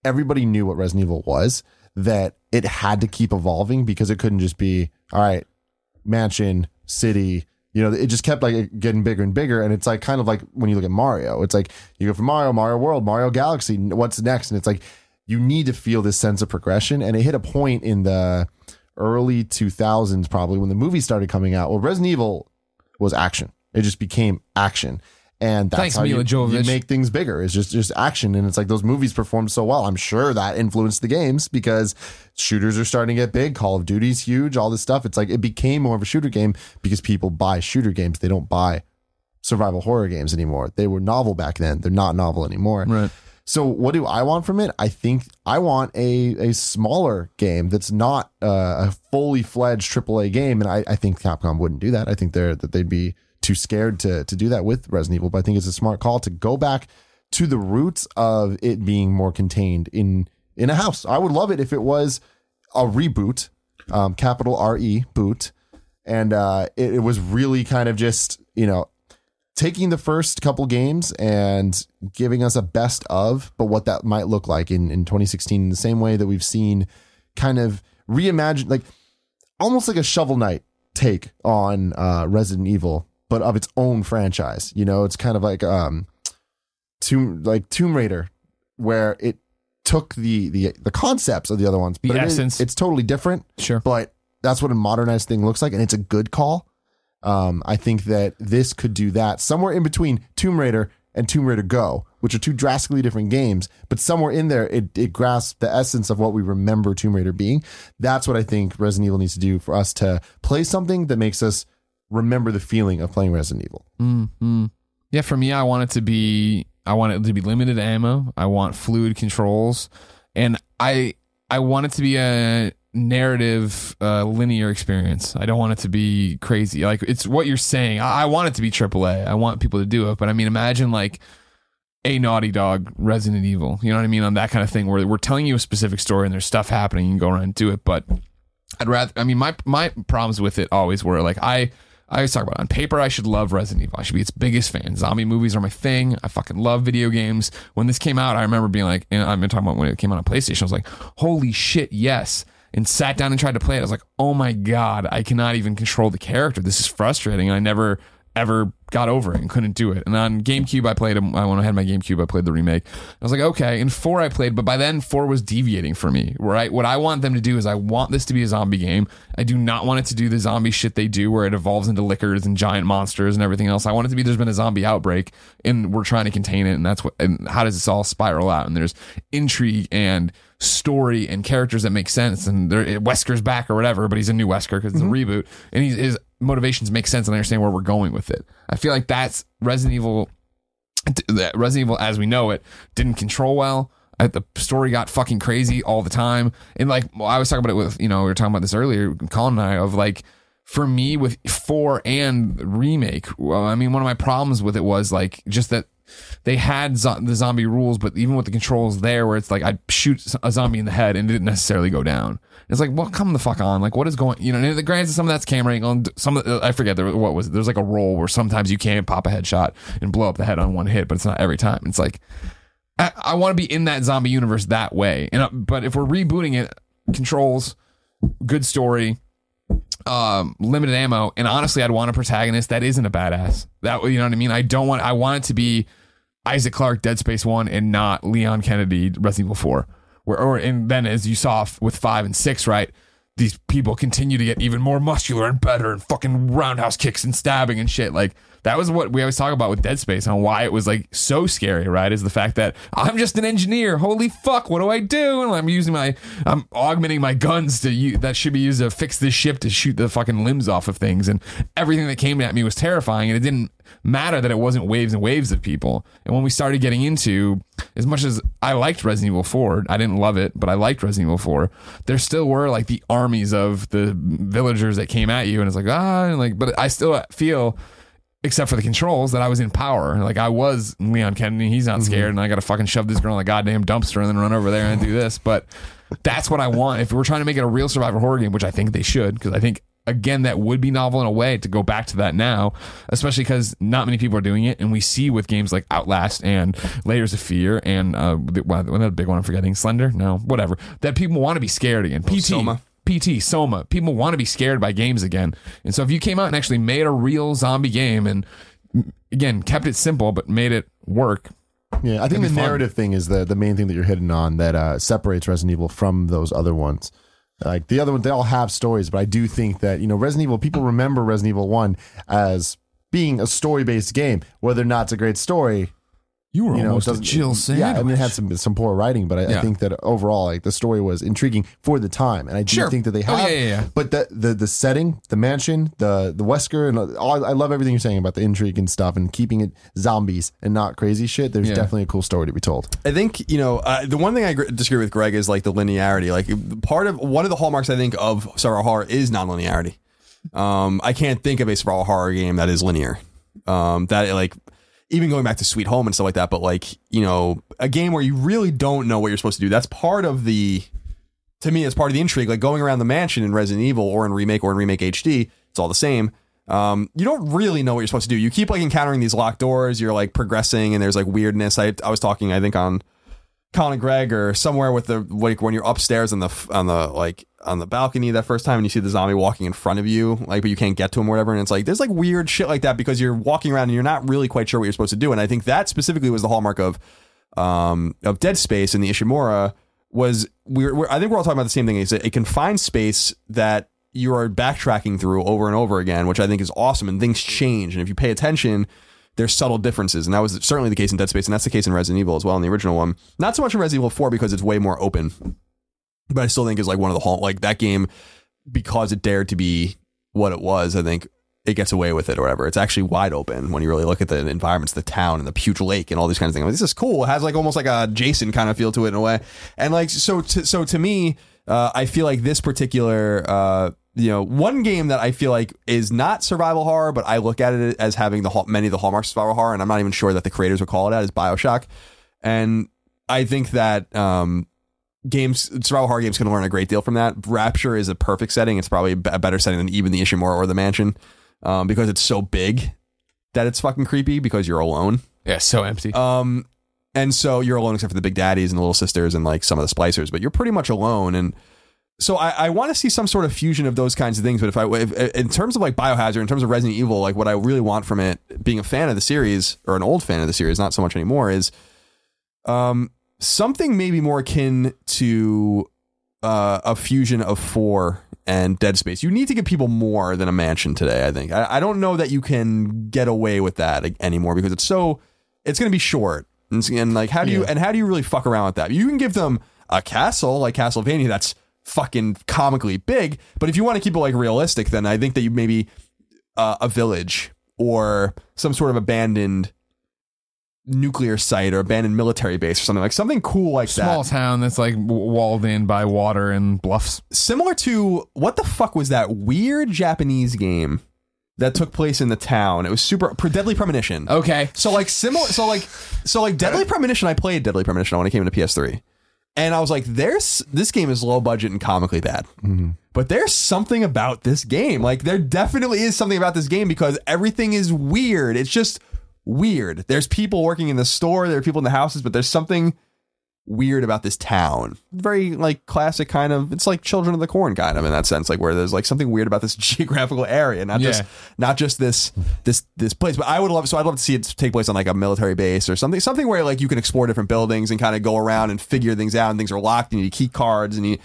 everybody knew what Resident Evil was that it had to keep evolving because it couldn't just be all right, mansion, city, you know, it just kept like getting bigger and bigger. And it's like kind of like when you look at Mario, it's like you go from Mario, Mario World, Mario Galaxy, what's next? And it's like you need to feel this sense of progression. And it hit a point in the early 2000s, probably when the movie started coming out. Well, Resident Evil was action, it just became action. And that's Thanks, how you, you make things bigger. It's just just action, and it's like those movies performed so well. I'm sure that influenced the games because shooters are starting to get big. Call of Duty's huge. All this stuff. It's like it became more of a shooter game because people buy shooter games. They don't buy survival horror games anymore. They were novel back then. They're not novel anymore. Right. So what do I want from it? I think I want a a smaller game that's not uh, a fully fledged AAA game, and I, I think Capcom wouldn't do that. I think they're that they'd be too scared to to do that with Resident Evil. But I think it's a smart call to go back to the roots of it being more contained in in a house. I would love it if it was a reboot, um, capital R E boot, and uh, it, it was really kind of just you know taking the first couple games and giving us a best of, but what that might look like in, in 2016, in the same way that we've seen kind of reimagined, like almost like a Shovel Knight take on uh, Resident Evil, but of its own franchise. You know, it's kind of like um, Tomb like Tomb Raider, where it took the the the concepts of the other ones, The but it is- essence. it's totally different Sure. but that's what a modernized thing looks like, and it's a good call. Um, I think that this could do that somewhere in between Tomb Raider and Tomb Raider Go, which are two drastically different games, but somewhere in there it it grasps the essence of what we remember Tomb Raider being. That's what I think Resident Evil needs to do for us to play something that makes us remember the feeling of playing Resident Evil. Mm-hmm. Yeah, for me, I want it to be I want it to be limited ammo. I want fluid controls, and I I want it to be a narrative uh, linear experience. I don't want it to be crazy. Like it's what you're saying. I, I want it to be AAA. I want people to do it, but I mean, imagine like a Naughty Dog Resident Evil. You know what I mean? On that kind of thing where we're telling you a specific story and there's stuff happening. You can go around and do it, but I'd rather. I mean, my my problems with it always were like I. I always talk about it. on paper. I should love Resident Evil. I should be its biggest fan. Zombie movies are my thing. I fucking love video games. When this came out, I remember being like, and been talking about when it came out on PlayStation. I was like, holy shit, yes. And sat down and tried to play it. I was like, oh my god, I cannot even control the character. This is frustrating. And I never ever got over it and couldn't do it. And on GameCube, I played. Um, when I had my GameCube, I played the remake. I was like, okay. And four, I played, but by then four was deviating for me. Right? What I want them to do is, I want this to be a zombie game. I do not want it to do the zombie shit they do, where it evolves into Lickers and giant monsters and everything else. I want it to be there's been a zombie outbreak and we're trying to contain it. And that's what. And how does this all spiral out? And there's intrigue and story and characters that make sense. And there, Wesker's back or whatever, but he's a new Wesker because it's a mm-hmm. reboot, and he's, his motivations make sense and I understand where we're going with it. I feel like that's Resident Evil. Resident Evil, as we know it, didn't control well. The story got fucking crazy all the time, and like well, I was talking about it with you know we were talking about this earlier, Colin and I of like for me with four and remake. Well, I mean, one of my problems with it was like just that they had zo- the zombie rules, but even with the controls there, where it's like I'd shoot a zombie in the head and it didn't necessarily go down. It's like, well, come the fuck on! Like, what is going? You know, and granted, some of that's camera angle. And some of the, I forget there, what was it? There's like a roll where sometimes you can pop a headshot and blow up the head on one hit, but it's not every time. It's like I, I want to be in that zombie universe that way. And uh, but if we're rebooting it, controls, good story, um, limited ammo, and honestly, I'd want a protagonist that isn't a badass. That you know what I mean? I don't want. I want it to be Isaac Clarke, Dead Space One, and not Leon Kennedy, Resident Evil Four. Where, or and then as you saw with five and six, right? These people continue to get even more muscular and better, and fucking roundhouse kicks and stabbing and shit. Like that was what we always talk about with Dead Space and why it was like so scary, right? Is the fact that I'm just an engineer. Holy fuck, what do I do? And I'm using my, I'm augmenting my guns to use that should be used to fix this ship to shoot the fucking limbs off of things, and everything that came at me was terrifying, and it didn't matter that it wasn't waves and waves of people. And when we started getting into, as much as I liked Resident Evil 4, I didn't love it, but I liked Resident Evil 4. There still were like the armies of the villagers that came at you, and it's like ah, and like, but I still feel. Except for the controls, that I was in power. Like I was Leon Kennedy. He's not scared, and I got to fucking shove this girl in a goddamn dumpster and then run over there and do this. But that's what I want. If we're trying to make it a real survival horror game, which I think they should, because I think again that would be novel in a way to go back to that now, especially because not many people are doing it, and we see with games like Outlast and Layers of Fear and uh, another big one I'm forgetting, Slender, no, whatever, that people want to be scared again. PT, Soma. PT, Soma. People want to be scared by games again, and so if you came out and actually made a real zombie game and again kept it simple but made it work, Yeah, I think the fun. narrative thing is the the main thing that you're hitting on that uh, separates Resident Evil from those other ones. Like the other ones, they all have stories, but I do think that you know Resident Evil. People remember Resident Evil One as being a story based game, whether or not it's a great story. You were You know, it almost a doesn't- Jill sandwich. Yeah, I mean, it had some some poor writing, but I, I think that overall, like the story was intriguing for the time, and I do Sure. think that they Oh, have. yeah, yeah, yeah. But the the the setting, the mansion, the the Wesker, and all, I love everything you're saying about the intrigue and stuff, and keeping it zombies and not crazy shit. There's Yeah. definitely a cool story to be told. I think you know uh, the one thing I gr- disagree with Greg is like the linearity. Like part of one of the hallmarks I think of survival horror is non-linearity. Um, I can't think of a survival horror game that is linear. Um, that like even going back to Sweet Home and stuff like that. But like you know a game where you really don't know what you're supposed to do. That's part of the to me, it's part of the intrigue. Like going around the mansion in Resident Evil or in Remake or in Remake HD, it's all the same. Um, you don't really know what you're supposed to do. You keep like encountering these locked doors. You're like progressing, and there's like weirdness. I I was talking, I think on Colin Greg or somewhere with the like when you're upstairs on the on the like on the balcony that first time and you see the zombie walking in front of you, like but you can't get to him or whatever. And it's like there's like weird shit like that because you're walking around and you're not really quite sure what you're supposed to do. And I think that specifically was the hallmark of um of Dead Space and the Ishimura was we're, we're I think we're all talking about the same thing. It's a, a confined space that you are backtracking through over and over again, which I think is awesome. And things change, and if you pay attention, there's subtle differences, and that was certainly the case in Dead Space, and that's the case in Resident Evil as well in the original one. Not so much in Resident Evil Four because it's way more open, but I still think is like one of the hall like that game because it dared to be what it was. I think it gets away with it or whatever. It's actually wide open when you really look at the environments, the town and the Puge Lake and all these kinds of things. This is cool. It has like almost like a Jason kind of feel to it in a way. And like so, so to me, uh, I feel like this particular, uh, you know, one game that I feel like is not survival horror, but I look at it as having the many of the hallmarks of survival horror, and I'm not even sure that the creators would call it that is Bioshock. And I think that um, games, survival horror games, can learn a great deal from that. Rapture is a perfect setting. It's probably a better setting than even the Ishimura or the Mansion um, because it's so big that it's fucking creepy because you're alone. yeah, so empty. Um, and so you're alone except for the big daddies and the little sisters and like some of the splicers, but you're pretty much alone. And so I, I want to see some sort of fusion of those kinds of things. But if I, if, in terms of like Biohazard, in terms of Resident Evil, like what I really want from it, being a fan of the series or an old fan of the series, not so much anymore, is um something maybe more akin to uh, a fusion of four and Dead Space. You need to give people more than a mansion today. I think. I, I don't know that you can get away with that anymore because it's so. It's going to be short, and, and like how do you Yeah. and how do you really fuck around with that? You can give them a castle like Castlevania that's fucking comically big, but if you want to keep it like realistic, then I think that you maybe uh, a village or some sort of abandoned nuclear site or abandoned military base or something like something cool like Small that. Small town that's like walled in by water and bluffs. Similar to what the fuck was that weird Japanese game that took place in the town? It was super Deadly Premonition. Okay. So like similar, so like, so like Deadly uh-huh. Premonition. I played Deadly Premonition when it came into PS3, and I was like, "There's this game is low budget and comically bad, mm-hmm. but there's something about this game. Like there definitely is something about this game because everything is weird. It's just weird. There's people working in the store, there are people in the houses, but there's something weird about this town. Very like classic kind of. It's like Children of the Corn kind of in that sense, like where there's like something weird about this <laughs> geographical area, not just not just this this this place. But I would love so I'd love to see it take place on like a military base or something something where like you can explore different buildings and kind of go around and figure things out and things are locked and you need key cards and you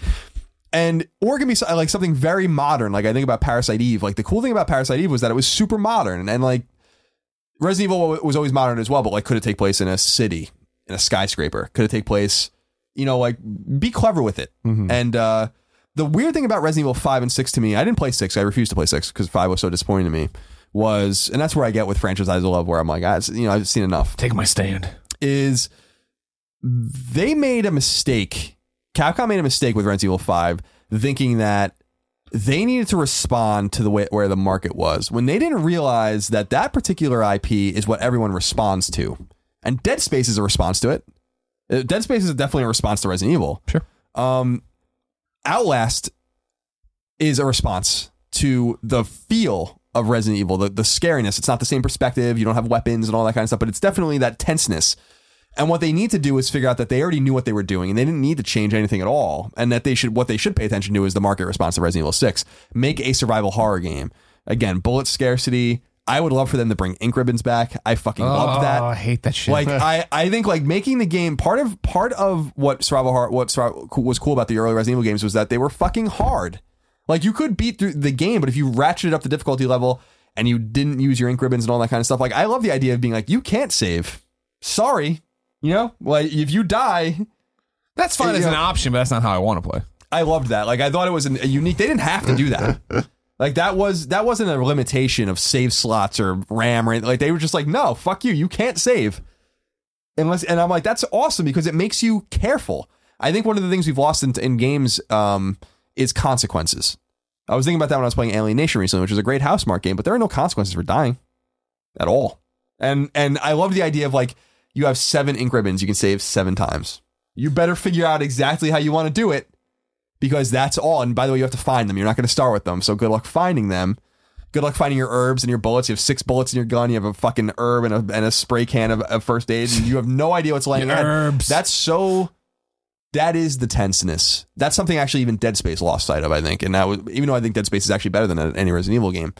and or it can be like something very modern. Like I think about Parasite Eve. Like the cool thing about Parasite Eve was that it was super modern and, and like Resident Evil was always modern as well. But like, could it take place in a city, in a skyscraper? Could it take place? You know, like be clever with it. And uh, the weird thing about Resident Evil five and six to me, I didn't play six. I refused to play six because five was so disappointing to me. was, and that's where I get with franchises I love, where I'm like, ah, it's- you know, I've seen enough. Take my stand. Is they made a mistake. Capcom made a mistake with Resident Evil Five, thinking that they needed to respond to the way where the market was when they didn't realize that that particular IP is what everyone responds to, and Dead Space is a response to it. Uh, Dead Space is definitely a response to Resident Evil. Sure. Um, Outlast is a response to the feel of Resident Evil, the, the scariness. It's not the same perspective. You don't have weapons and all that kind of stuff, but it's definitely that tenseness. And what they need to do is figure out that they already knew what they were doing and they didn't need to change anything at all. And that they should, what they should pay attention to is the market response to Resident Evil 6. Make a survival horror game. Again, bullet scarcity. I would love for them to bring ink ribbons back. I fucking love oh, that Oh, I hate that shit. like <laughs> I, I think like making the game part of part of what survival horror, what survival, was cool about the early Resident Evil games was that they were fucking hard. Like you could beat through the game, but if you ratcheted up the difficulty level and you didn't use your ink ribbons and all that kind of stuff, like I love the idea of being like you can't save. Sorry, you know, like if you die, that's fine as an option, but that's not how I want to play. I loved that. Like I thought it was an, a unique. They didn't have to do that. <laughs> like that was that wasn't a limitation of save slots or RAM or anything. like they were just like, no, fuck you, you can't save unless. And I'm like, that's awesome because it makes you careful. I think one of the things we've lost in, in games um, is consequences. I was thinking about that when I was playing Alienation recently, which is a great Housemarque game, but there are no consequences for dying at all. And and I love the idea of like you have seven ink ribbons you can save seven times. You better figure out exactly how you want to do it because that's all. And by the way, you have to find them. You're not going to start with them. So good luck finding them. Good luck finding your herbs and your bullets. You have six bullets in your gun. You have a fucking herb and a, and a spray can of, of first aid. And you have no idea what's laying herbs. That's so. That is the tenseness. That's something actually even Dead Space lost sight of, I think. And that was even though I think Dead Space is actually better than any Resident Evil game.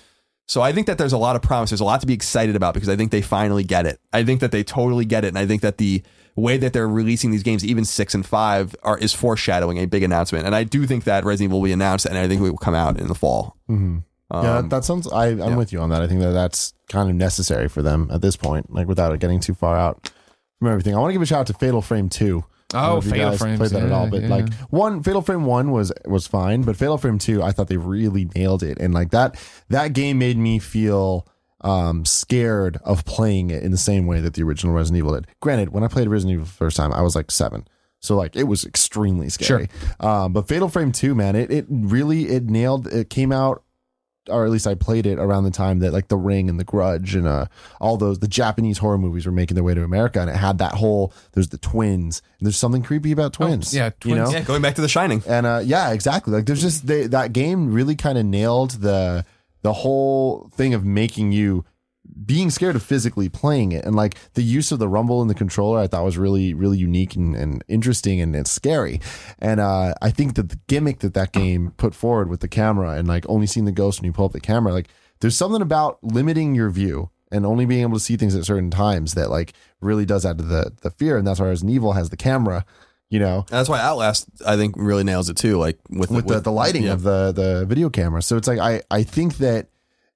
So I think that there's a lot of promise. There's a lot to be excited about because I think they finally get it. I think that they totally get it, and I think that the way that they're releasing these games, even six and five, are is foreshadowing a big announcement. And I do think that Resident Evil will be announced, and I think it will come out in the fall. Mm-hmm. yeah, um, that, sounds. I, I'm with you on that. I think that that's kind of necessary for them at this point, like without it getting too far out from everything. I want to give a shout out to Fatal Frame Two. I don't know Oh, Fatal guys Frames, played that at all, but yeah. like one Fatal Frame One was was fine, but Fatal Frame Two, I thought they really nailed it, and like that that game made me feel um scared of playing it in the same way that the original Resident Evil did. Granted, when I played Resident Evil the first time, I was like seven. So like it was extremely scary. Um, but Fatal Frame 2, man, it it really it nailed it came out or at least I played it around the time that like The Ring and The Grudge and uh all those the Japanese horror movies were making their way to America and it had that whole there's the twins and there's something creepy about twins. yeah, you know. Yeah, going back to The Shining. And uh yeah, exactly. Like there's just they, that game really kind of nailed the the whole thing of making you being scared of physically playing it and like the use of the rumble in the controller I thought was really really unique and, and interesting and, and scary and uh I think that the gimmick that that game put forward with the camera and like only seeing the ghost when you pull up the camera like there's something about limiting your view and only being able to see things at certain times that like really does add to the the fear and that's why Resident Evil has the camera you know And that's why Outlast, I think, really nails it too. Like with with the, the lighting yeah. of the the video camera. So it's like I I think that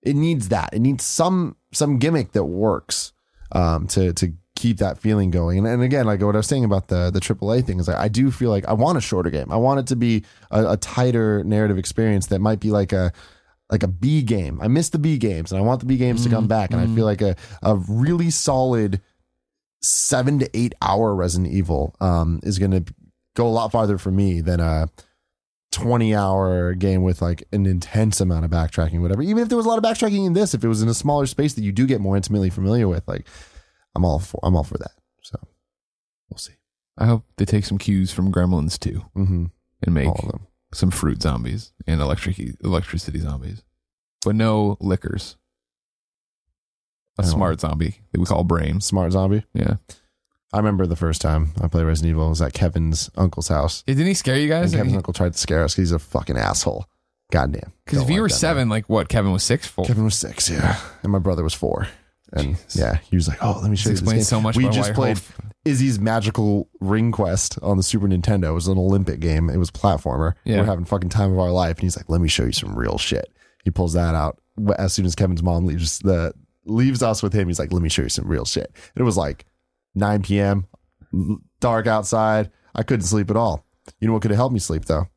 it needs that. It needs some some gimmick that works um to to keep that feeling going. And, and again, like what I was saying about the the AAA thing is like I do feel like I want a shorter game. I want it to be a, a tighter narrative experience that might be like a like a B game. I miss the B games and I want the B games to come back. And I feel like a a really solid seven to eight hour Resident Evil um, is going to go a lot farther for me than a 20 hour game with like an intense amount of backtracking, whatever. Even if there was a lot of backtracking in this, if it was in a smaller space that you do get more intimately familiar with, like I'm all for, I'm all for that. So we'll see. I hope they take some cues from Gremlins too Mm-hmm. and make All of them. some fruit zombies and electric electricity zombies, but no Lickers. A smart zombie that we call Brain. Smart zombie. Yeah. I remember the first time I played Resident Evil was at Kevin's uncle's house. Didn't he scare you And guys? Kevin's uncle tried to scare us because he's a fucking asshole. Goddamn. Because if you like were that, man. seven, like what? Kevin was six. Full. Kevin was six, yeah, and my brother was four, and yeah, he was like, "Oh, let me show you this game." so much We about just played Izzy's Magical Ring Quest on the Super Nintendo. It was an Olympic game. It was platformer. Yeah. We're having fucking time of our life, and he's like, "Let me show you some real shit." He pulls that out as soon as Kevin's mom leaves the leaves us with him. He's like, "Let me show you some real shit." And it was like 9 p.m. dark outside. I couldn't sleep at all. You know what could have helped me sleep though?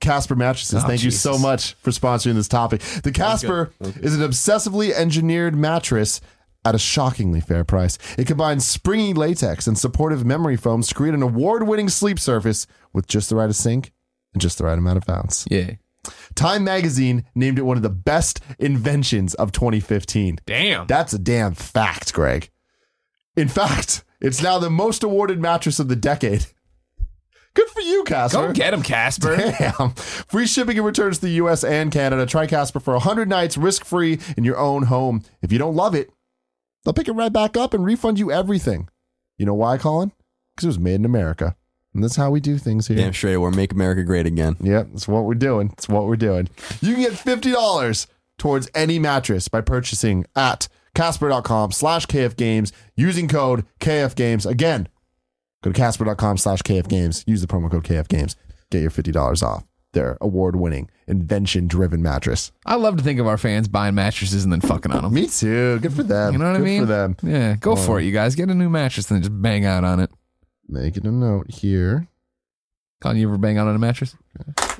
Casper mattresses. Oh, Thank you so much for sponsoring this topic. The Casper is an obsessively engineered mattress at a shockingly fair price. It combines springy latex and supportive memory foams to create an award-winning sleep surface with just the right of sink and just the right amount of bounce. Yeah. Time magazine named it one of the best inventions of 2015. Damn. That's a damn fact, Greg. In fact, it's now the most awarded mattress of the decade. Good for you, Casper. Go get him, Casper. Damn. Free shipping and returns to the US and Canada. Try Casper for 100 nights risk free in your own home. If you don't love it, they'll pick it right back up and refund you everything. You know why, Colin? Because it was made in America. And that's how we do things here. Damn straight, we're make America great again. Yep, that's what we're doing. That's what we're doing. You can get $50 towards any mattress by purchasing at casper.com slash kfgames using code kfgames. Again, go to casper.com slash kfgames. Use the promo code kfgames. Get your $50 off their award-winning, invention-driven mattress. I love to think of our fans buying mattresses and then fucking on them. Me too. Good for them. You know what Good I mean? for them. Yeah, go for it, you guys. Get a new mattress and then just bang out on it. Making a note here. Colin, you ever bang out on a mattress?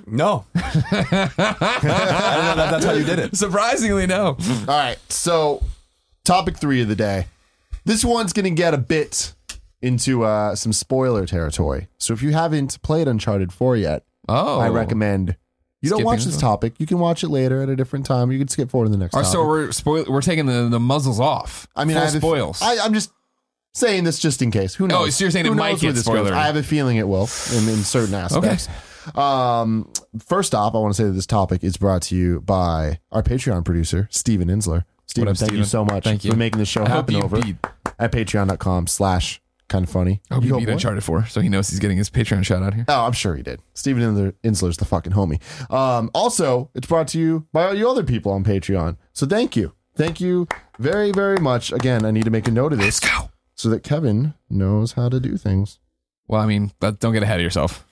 No. <laughs> <laughs> I don't know that that's how you did it. Surprisingly, no. All right. So, topic three of the day. This one's going to get a bit into uh, some spoiler territory. So, if you haven't played Uncharted 4 yet, Oh, I recommend you don't watch this topic. You can watch it later at a different time. You can skip forward to the next topic. so we're spoil- we're taking the, the muzzles off. I mean, Full I have a- spoils. I, I'm just saying this just in case. Who knows? Oh, so you're saying Who it might get spoilery. I have a feeling it will in, in certain aspects. Um, first off, I want to say that this topic is brought to you by our Patreon producer, Steven Insler. Steven, up, thank you so much Thank you. for making this show I happen you over beat- at patreon.com slash kind of funny. I hope you go, beat? Uncharted 4, so he knows he's getting his Patreon shout out here. Oh, I'm sure he did. Steven Insler- Insler's the fucking homie. Um, also, it's brought to you by all you other people on Patreon. So thank you. Thank you very, very much. Again, I need to make a note of this go. so that Kevin knows how to do things. Well, I mean, don't get ahead of yourself.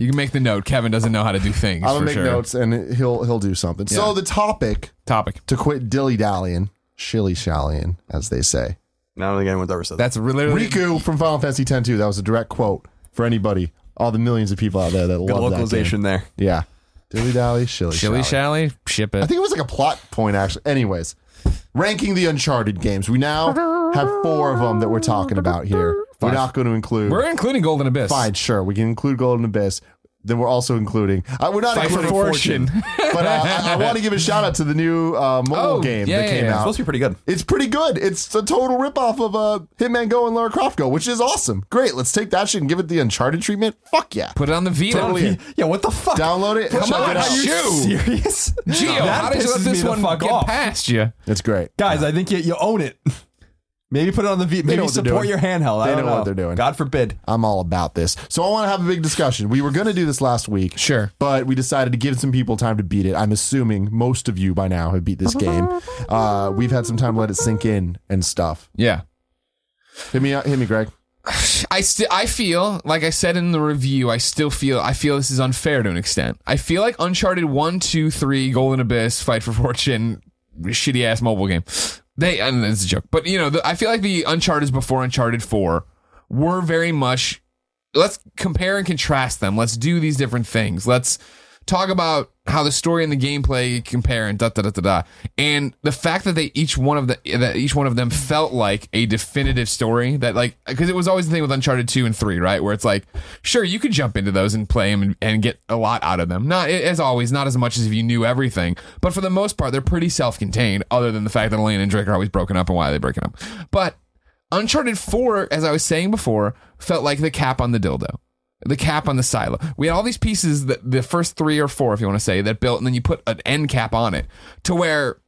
You can make the note. Kevin doesn't know how to do things. I'm for gonna make sure. notes and he'll he'll do something. So Yeah. the topic Topic. to quit dilly dallying, shilly shallying, as they say. I don't think anyone's ever said that. That's literally Rikku from Final Fantasy X 2. That was a direct quote for anybody, all the millions of people out there that Good love that game. localization there. Yeah, dilly dally, shilly Shilly shally. shally. Ship I think it was like a plot point, actually. Anyways, ranking the Uncharted games. We now have four of them that we're talking about here. We're not going to include. We're including Golden Abyss. fine, sure. We can include Golden Abyss. Then we're also including. Uh, we're not Fight for including Fortune, Fortune. <laughs> but uh, I, I want to give a shout out to the new uh, mobile Oh, game yeah, that yeah, came yeah. It's out. supposed to be pretty good. It's pretty good. It's a total ripoff of uh, Hitman Go and Lara Croft Go, which is awesome. Great. Let's take that shit and give it the Uncharted treatment. Fuck yeah. Put it on the Vita. Totally in. Yeah, what the fuck? Download it. and Come check on, it out. are you- serious? Gio, That how did you let pisses this me the one fuck get off. past you? It's great. Guys, I think you, you own it. Maybe put it on the V. know Maybe what they're support doing. your handheld. I They don't know what they're doing. God forbid. I'm all about this. So I want to have a big discussion. We were going to do this last week. Sure. But we decided to give some people time to beat it. I'm assuming most of you by now have beat this game. Uh, we've had some time to let it sink in and stuff. Yeah. Hit me, hit me, Greg. <sighs> I still I feel like I said in the review, I still feel I feel this is unfair to an extent. I feel like Uncharted 1, 2, 3, Golden Abyss, Fight for Fortune, shitty ass mobile game. They and it's a joke. But you know, the, I feel like the Uncharted before Uncharted 4 were very much let's compare and contrast them. Let's do these different things. Let's talk about how the story and the gameplay compare and da da da da da. And the fact that they each one of the that each one of them felt like a definitive story that like because it was always the thing with Uncharted two and three, right? Where it's like, sure, you could jump into those and play them and, and get a lot out of them. Not as always, not as much as if you knew everything, but for the most part, they're pretty self contained. Other than the fact that Elena and Drake are always broken up and why are they breaking up, but Uncharted 4, as I was saying before, felt like the cap on the dildo. The cap on the silo. We had all these pieces that the first three or four, if you want to say, that built, and then you put an end cap on it. To where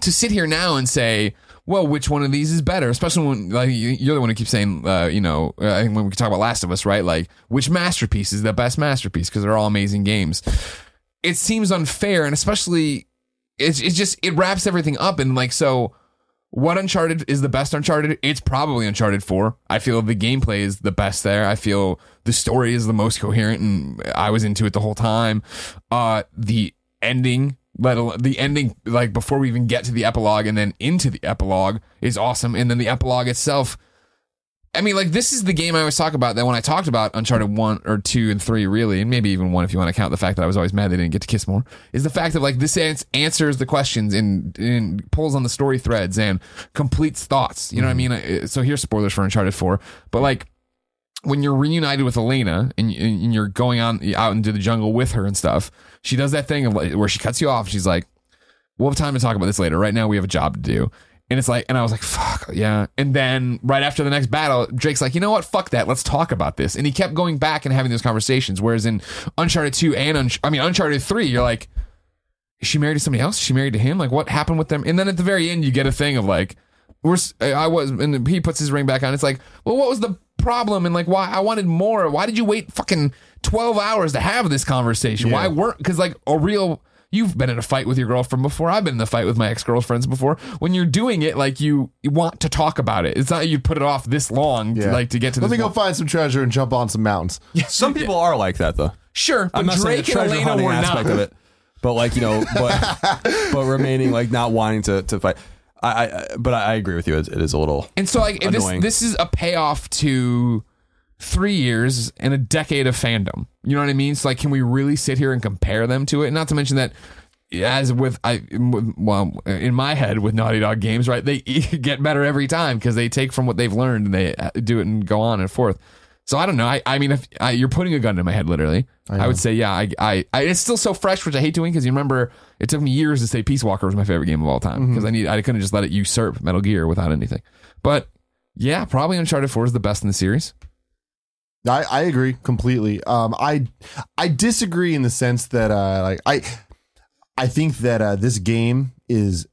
to sit here now and say, well, which one of these is better? Especially when like you- you're the one who keeps saying, uh, you know, uh, when we talk about Last of Us, right? Like which masterpiece is the best masterpiece because they're all amazing games. It seems unfair, and especially it's it's just it wraps everything up and like so. What Uncharted is the best Uncharted? It's probably Uncharted 4. I feel the gameplay is the best there. I feel the story is the most coherent and I was into it the whole time. Uh the ending, let alone the ending like before we even get to the epilogue and then into the epilogue is awesome and then the epilogue itself I mean, like this is the game I always talk about. That when I talked about Uncharted one or two and three, really, and maybe even one if you want to count the fact that I was always mad they didn't get to kiss more, is the fact that like this ans- answers the questions and, and pulls on the story threads and completes thoughts. You know what I mean? Uh, So here's spoilers for Uncharted four, but like when you're reunited with Elena and, and you're going on out into the jungle with her and stuff, she does that thing of like, where she cuts you off. She's like, "We'll have time to talk about this later. Right now, we have a job to do." And it's like, and I was like, "Fuck yeah!" And then right after the next battle, Drake's like, "You know what? Fuck that. Let's talk about this." And he kept going back and having those conversations. Whereas in Uncharted two and Unch- I mean Uncharted three, you're like, is she married to somebody else? Is she married to him? Like, what happened with them? And then at the very end, you get a thing of like, we're, I was, and he puts his ring back on. It's like, well, what was the problem? And like, why? I wanted more. Why did you wait fucking 12 hours to have this conversation? Why weren't, because like a real, you've been in a fight with your girlfriend before. I've been in a fight with my ex girlfriends before. When you're doing it, like you, you want to talk about it. It's not you put it off this long to, like to get to Let this me go point. find some treasure and jump on some mountains. <laughs> Some people are like that though. Sure, but I'm not saying Drake the and treasure Elena hunting were aspect not. of it, but like you know, but <laughs> but remaining like not wanting to to fight. I, I but I, I agree with you. It, it is a little. And so like if this this is a payoff to three years and a decade of fandom. You know what I mean? So like can we really sit here and compare them to it? Not to mention that as with I well in my head with Naughty Dog games, right? They <laughs> get better every time because they take from what they've learned and they uh, do it and go on and forth. So I don't know. I, I mean, if I, you're putting a gun in my head, literally, I, would say, yeah. I, I, I, it's still so fresh, which I hate doing because you remember it took me years to say Peace Walker was my favorite game of all time because I need, I couldn't just let it usurp Metal Gear without anything. But yeah, probably Uncharted Four is the best in the series. I, I agree completely. Um, I I disagree in the sense that uh, like I I think that uh, this game is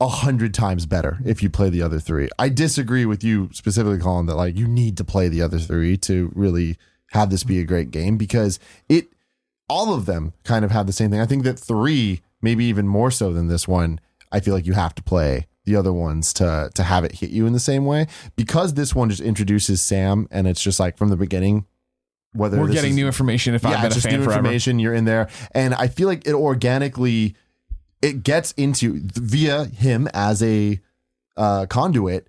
a hundred times better if you play the other three. I disagree with you specifically, Colin, that like you need to play the other three to really have this be a great game because it all of them kind of have the same thing. I think that three, maybe even more so than this one, I feel like you have to play the other ones to to have it hit you in the same way because this one just introduces Sam and it's just like from the beginning. Whether We're getting is- new information. If yeah, I've been a just fan new forever, information. You're in there, and I feel like it organically it gets into via him as a uh, conduit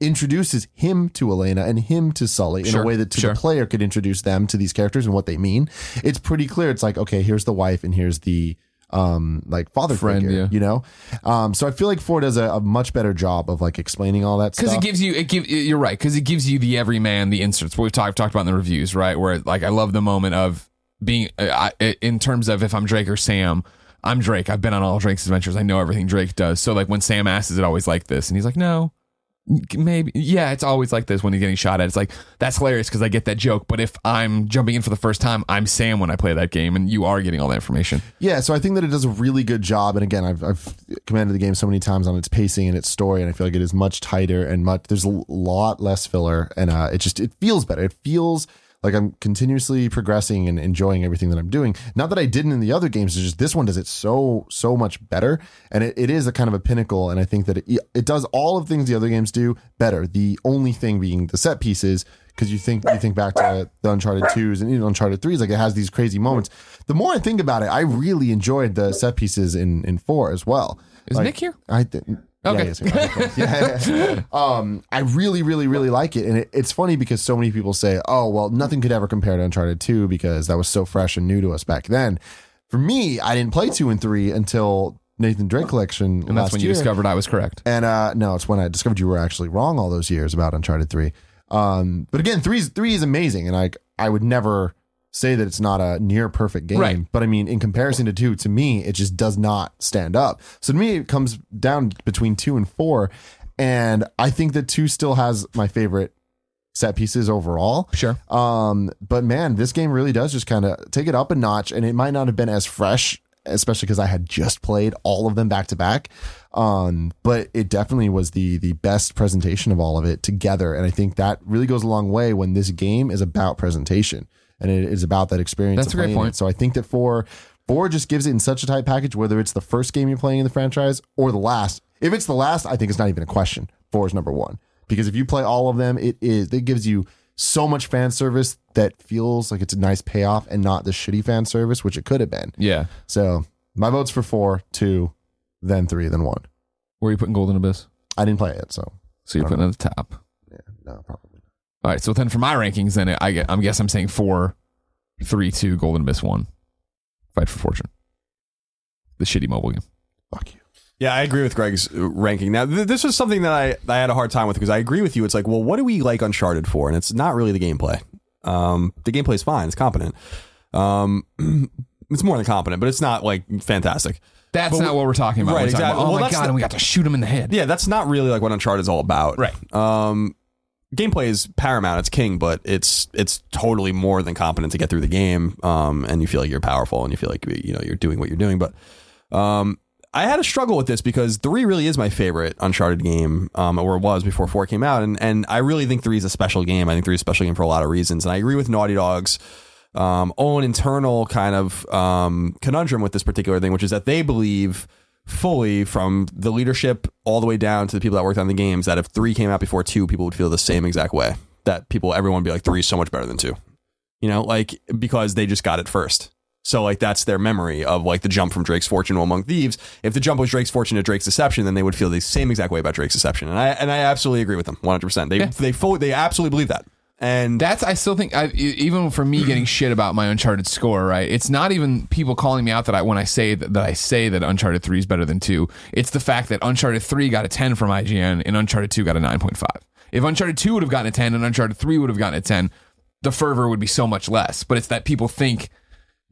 introduces him to Elena and him to Sully in Sure, a way that to sure. the player could introduce them to these characters and what they mean. It's pretty clear. It's like okay, here's the wife and here's the um like father Friend, figure, yeah. you know. Um, so I feel like Ford does a, a much better job of like explaining all that because it gives you it give you're right because it gives you the everyman the inserts. We've talked talked about in the reviews right? Where like I love the moment of being uh, I, in terms of if I'm Drake or Sam I'm Drake. I've been on all Drake's adventures. I know everything Drake does. So like when Sam asks is it always like this? And he's like no maybe yeah it's always like this when he's getting shot at it's like that's hilarious because I get that joke but if I'm jumping in for the first time I'm Sam when I play that game and you are getting all that information Yeah, so I think that it does a really good job. And again, I've, I've commended the game so many times on its pacing and its story, and I feel like it is much tighter and much. There's a lot less filler, and uh, it just it feels better. It feels like I'm continuously progressing and enjoying everything that I'm doing. Not that I didn't in the other games, it's just this one does it so so much better, and it, it is a kind of a pinnacle. And I think that it it does all of the things the other games do better. The only thing being the set pieces because you think you think back to the Uncharted twos and even Uncharted threes, like it has these crazy moments. The more I think about it, I really enjoyed the set pieces in in four as well. Is Like, Nick here? I th- yeah, Okay. yeah, yeah, yeah. Um, I really, really, really like it, and it, it's funny because so many people say, "Oh, well, nothing could ever compare to Uncharted Two because that was so fresh and new to us back then." For me, I didn't play two and three until Nathan Drake Collection and that's when you year. discovered I was correct And uh no, it's when I discovered you were actually wrong all those years about Uncharted 3. Um but again, 3 is 3 is amazing and I I would never say that it's not a near perfect game, Right. but I mean in comparison to 2 to me it just does not stand up. So to me it comes down between 2 and 4 and I think that 2 still has my favorite set pieces overall. sure Um, but man, this game really does just kind of take it up a notch, and it might not have been as fresh, especially because I had just played all of them back to back. Um, but it definitely was the the best presentation of all of it together, and I think that really goes a long way when this game is about presentation and it is about that experience. That's a great point. It. So I think that for four just gives it in such a tight package, whether it's the first game you're playing in the franchise or the last. If it's the last, I think it's not even a question. Four is number one because if you play all of them, it is it gives you so much fan service that feels like it's a nice payoff and not the shitty fan service, which it could have been. yeah So my vote's for four, two, then three, then one. where are you putting Golden Abyss I didn't play it, so so you're putting it at the top yeah, no, probably. All right, so then for my rankings, then I I guess I'm saying four, three, two, Golden Abyss one, Fight for Fortune, the shitty mobile game. Fuck you. Yeah, I agree with Greg's uh, ranking. Now, th- this was something that I, I had a hard time with because I agree with you. It's like, well, what do we like Uncharted for? And it's not really the gameplay. Um, the gameplay is fine; it's competent. Um, <clears throat> it's more than competent, but it's not like fantastic. That's But not we- what we're talking about. Right, We're talking exactly. about, oh Well, my that's god, the- and we got to shoot him in the head. Yeah, that's not really like what Uncharted is all about. Right. Um, gameplay is paramount; it's king, but it's it's totally more than competent to get through the game. Um, and you feel like you're powerful, and you feel like you know you're doing what you're doing. But um, I had a struggle with this because three really is my favorite Uncharted game, um, or was before four came out, and and I really think three is a special game. I think three is a special game for a lot of reasons, and I agree with Naughty Dog's um, own internal kind of um, conundrum with this particular thing, which is that they believe fully from the leadership all the way down to the people that worked on the games that if three came out before two, people would feel the same exact way. That people, everyone would be like, three is so much better than two. You know, like because they just got it first. So like that's their memory of like the jump from Drake's Fortune to Among Thieves. If the jump was Drake's Fortune to Drake's Deception, then they would feel the same exact way about Drake's Deception. And I and I absolutely agree with them 100%. They they fully they absolutely believe that. And That's I still think I, even for me <clears throat> getting shit about my Uncharted score, right? It's not even people calling me out that I when I say that, that I say that Uncharted three is better than two. It's the fact that Uncharted three got a ten from IGN and Uncharted two got a nine point five. If Uncharted two would have gotten a ten and Uncharted three would have gotten a ten, the fervor would be so much less. But it's that people think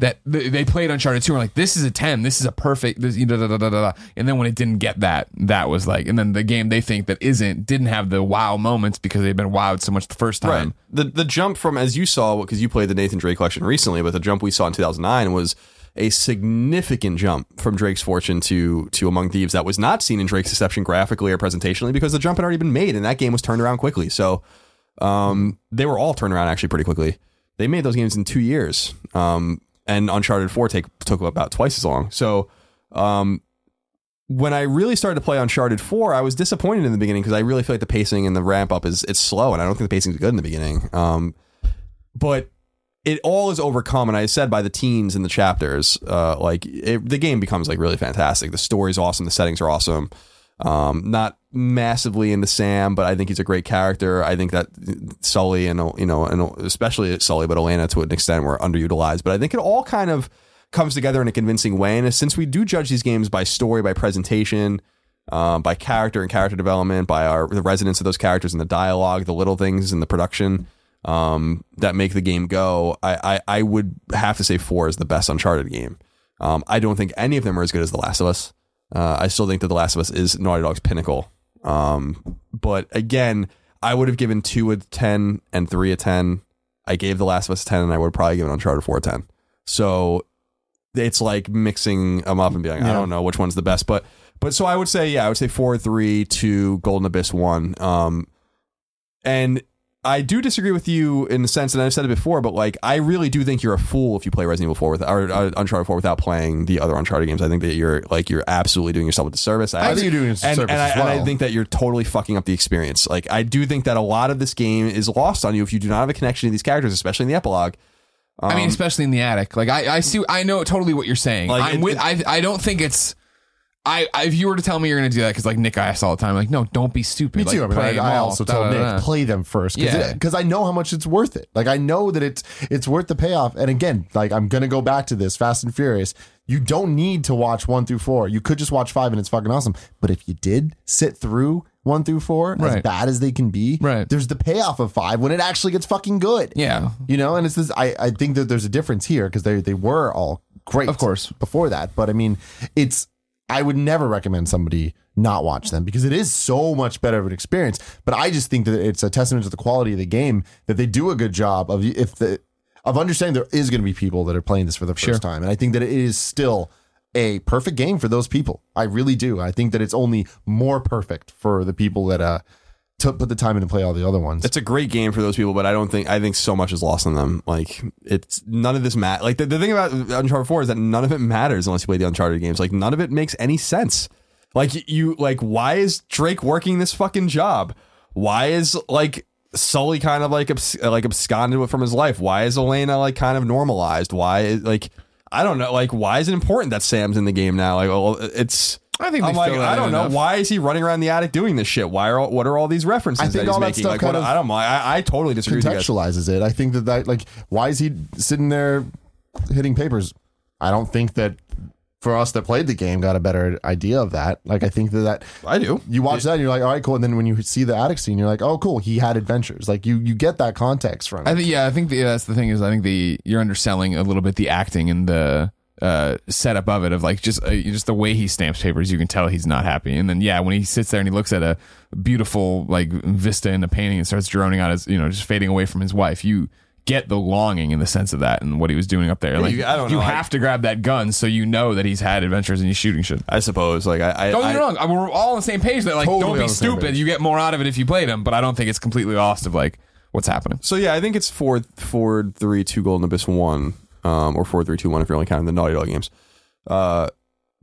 that they played Uncharted 2 and are like, this is a 10, this is a perfect, this, da, da, da. and then when it didn't get that, that was like, and then the game they think that isn't, didn't have the wow moments because they've been wowed so much the first time. Right. The the jump from as you saw because you played the Nathan Drake collection recently, but the jump we saw in 2009 was a significant jump from Drake's Fortune to to Among Thieves that was not seen in Drake's Deception graphically or presentationally because the jump had already been made and that game was turned around quickly. So um, they were all turned around actually pretty quickly. They made those games in two years, um, and Uncharted Four take took about twice as long. So um, when I really started to play Uncharted 4, I was disappointed in the beginning because I really feel like the pacing and the ramp up is it's slow, and I don't think the pacing is good in the beginning. Um, but it all is overcome, and I said by the teens in the chapters, uh, like it, the game becomes like really fantastic. The story's awesome, the settings are awesome. Um, not massively into Sam, but I think he's a great character. I think that Sully and you know, and especially Sully, but Elena to an extent were underutilized. But I think it all kind of comes together in a convincing way. And since we do judge these games by story, by presentation, um, by character and character development, by our the resonance of those characters and the dialogue, the little things in the production um, that make the game go, I, I I would have to say four is the best Uncharted game. Um, I don't think any of them are as good as The Last of Us. Uh, I still think that The Last of Us is Naughty Dog's pinnacle. Um, but again, I would have given two a ten and three a ten. I gave The Last of Us a ten, and I would probably given Uncharted four a ten. So it's like mixing them up and being like, I don't know which one's the best, but but so I would say yeah, I would say four three two Golden Abyss one. Um, and I do disagree with you in the sense, and I've said it before, but like I really do think you're a fool if you play Resident Evil 4 with or uh, Uncharted 4 without playing the other Uncharted games. I think that you're like you're absolutely doing yourself a disservice. I think you're doing yourself a and, disservice and, I, as and I think that you're totally fucking up the experience. Like I do think that a lot of this game is lost on you if you do not have a connection to these characters, especially in the epilogue. I mean, especially in the attic. Like I, I see, I know totally what you're saying. Like, I'm it- with. I, I don't think it's. I, I, if you were to tell me you're going to do that, because like Nick asks all the time, like, no, don't be stupid. Me Like, too. I mean, I, I also da, told da, da. Nick play them first Yeah. because I know how much it's worth it. Like I know that it's it's worth the payoff. And again, like I'm gonna go back to this Fast and Furious. You don't need to watch one through four. You could just watch five and it's fucking awesome. But if you did sit through one through four, as Right. bad as they can be, Right. there's the payoff of five when it actually gets fucking good. Yeah, You know, and it's this. I, I think that there's a difference here because they they were all great, Of course. before that. But I mean, it's. I would never recommend somebody not watch them because it is so much better of an experience. But I just think that it's a testament to the quality of the game that they do a good job of if the of understanding there is going to be people that are playing this for the first Sure. time, and I think that it is still a perfect game for those people. I really do. I think that it's only more perfect for the people that uh to put the time in to play all the other ones. It's a great game for those people, but I don't think I think so much is lost on them. Like it's none of this mat. Like the, the thing about Uncharted Four is that none of it matters unless you play the Uncharted games. Like none of it makes any sense. Like you like why is Drake working this fucking job? Why is like Sully kind of like abs- like absconded from his life? Why is Elena like kind of normalized? Why is like I don't know. Like why is it important that Sam's in the game now? Like well, it's I think I'm like, I don't know. enough. Why is he running around the attic doing this shit? Why are all, what are all these references I think that he's all that making? stuff like, kind what, of I don't. I, I totally disagree with you guys. contextualizes it. I think that that like why is he sitting there hitting papers? I don't think that for us that played the game got a better idea of that. Like I think that that I do. you watch that and you're like, all right, cool. And then when you see the attic scene, you're like, oh, cool. He had adventures. Like you you get that context from. I think yeah, I think the, that's the thing is I think the you're underselling a little bit the acting and the uh, setup of it of like just uh, just the way he stamps papers. You can tell he's not happy. And then yeah, when he sits there and he looks at a beautiful like vista in the painting and starts droning on his you know just fading away from his wife, you get the longing in the sense of that and what he was doing up there. Like you- I don't you know, I- have to grab that gun so you know that he's had adventures and he's shooting shit. I suppose. Like I. I Don't get me wrong. I- We're all on the same page. That like, Totally don't be stupid. You get more out of it if you played him. But I don't think it's completely lost of like what's happening. So yeah, I think it's four four three two Golden Abyss one, um, or four three two one if you're only counting the Naughty Dog games. Uh,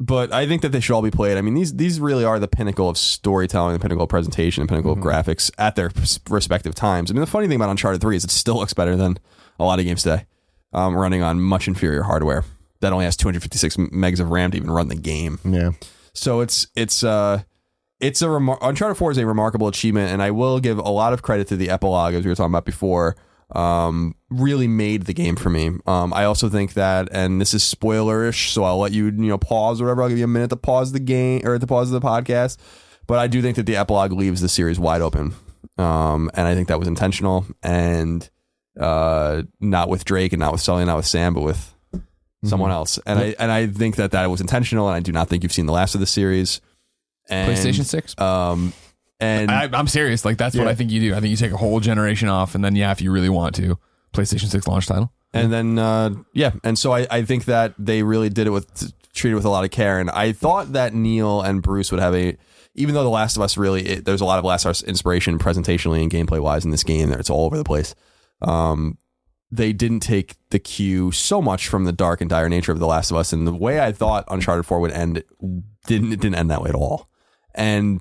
but I think that they should all be played. I mean, these these really are the pinnacle of storytelling, the pinnacle of presentation, the pinnacle of graphics at their respective times. I mean, the funny thing about Uncharted three is it still looks better than a lot of games today, um, running on much inferior hardware that only has 256 megs of RAM to even run the game. yeah. So it's it's uh it's a remar- Uncharted 4 is a remarkable achievement, and I will give a lot of credit to the epilogue as we were talking about before. Um, really made the game for me. Um, I also think that, and this is spoilerish, so I'll let you you know pause or whatever. I'll give you a minute to pause the game or to pause the podcast. But I do think that the epilogue leaves the series wide open, um, and I think that was intentional, and uh, not with Drake and not with Sully, not with Sam, but with someone else. And I and I think that that was intentional, and I do not think you've seen the last of the series. And, PlayStation Six. um, and I, I'm serious. Like that's what I think you do. I think you take a whole generation off, and then yeah, if you really want to, PlayStation Six launch title. and then uh, yeah, and so I, I think that they really did it with treated with a lot of care. And I thought that Neil and Bruce would have a, even though The Last of Us really, it, there's a lot of Last of Us inspiration presentationally and gameplay wise in this game. It's all over the place. Um, they didn't take the cue so much from the dark and dire nature of The Last of Us, and the way I thought Uncharted Four would end didn't it didn't end that way at all, and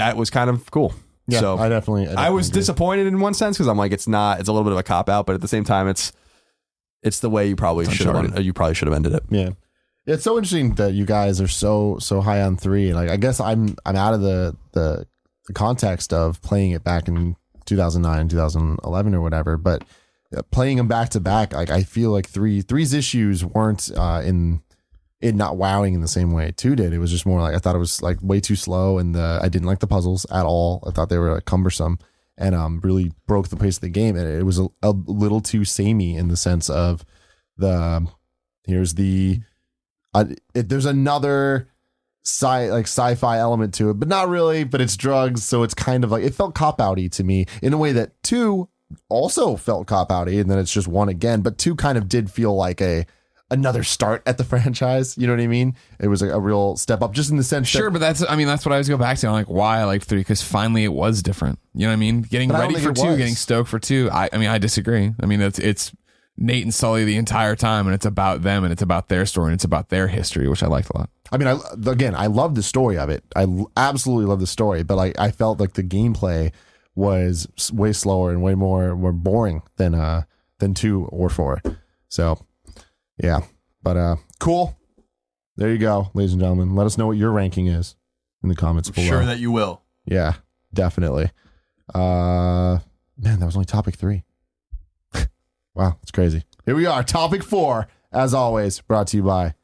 that was kind of cool. Yeah. so I definitely. I, I was agree. disappointed in one sense because I'm like, it's not. It's a little bit of a cop out, but at the same time, it's it's the way you probably should have. You probably should have ended it. Yeah. It's so interesting that you guys are so so high on three. Like I guess I'm I'm out of the the, the context of playing it back in 2009, 2011 or whatever, but uh, playing them back to back, like I feel like three three's issues weren't uh, in it not wowing in the same way two did. It was just more like I thought it was like way too slow, and the I didn't like the puzzles at all. I thought they were like, cumbersome and um really broke the pace of the game. And it was a, a little too samey in the sense of the um, here's the it, there's another sci like sci-fi element to it, but not really. But it's drugs, so it's kind of like it felt cop outy to me in a way that two also felt cop outy, and then it's just one again. But two kind of did feel like a another start at the <laughs> franchise. You know what I mean? It was a, a real step up, just in the sense Sure, that but that's I mean that's what I always go back to. I'm like, why I like three? Because finally it was different. You know what I mean? Getting I ready for two, was. getting stoked for two. I I mean I disagree. I mean it's it's Nate and Sully the entire time, and it's about them, and it's about their story, and it's about their history, which I liked a lot. I mean, I again, I love the story of it. I absolutely love the story, but like I felt like the gameplay was way slower and way more more boring than uh than two or four. So, yeah, but uh, cool. There you go, ladies and gentlemen. Let us know what your ranking is in the comments below. Sure that you will. yeah, definitely. Uh, man, that was only topic three. <laughs> wow, it's crazy. Here we are, topic four. As always, brought to you by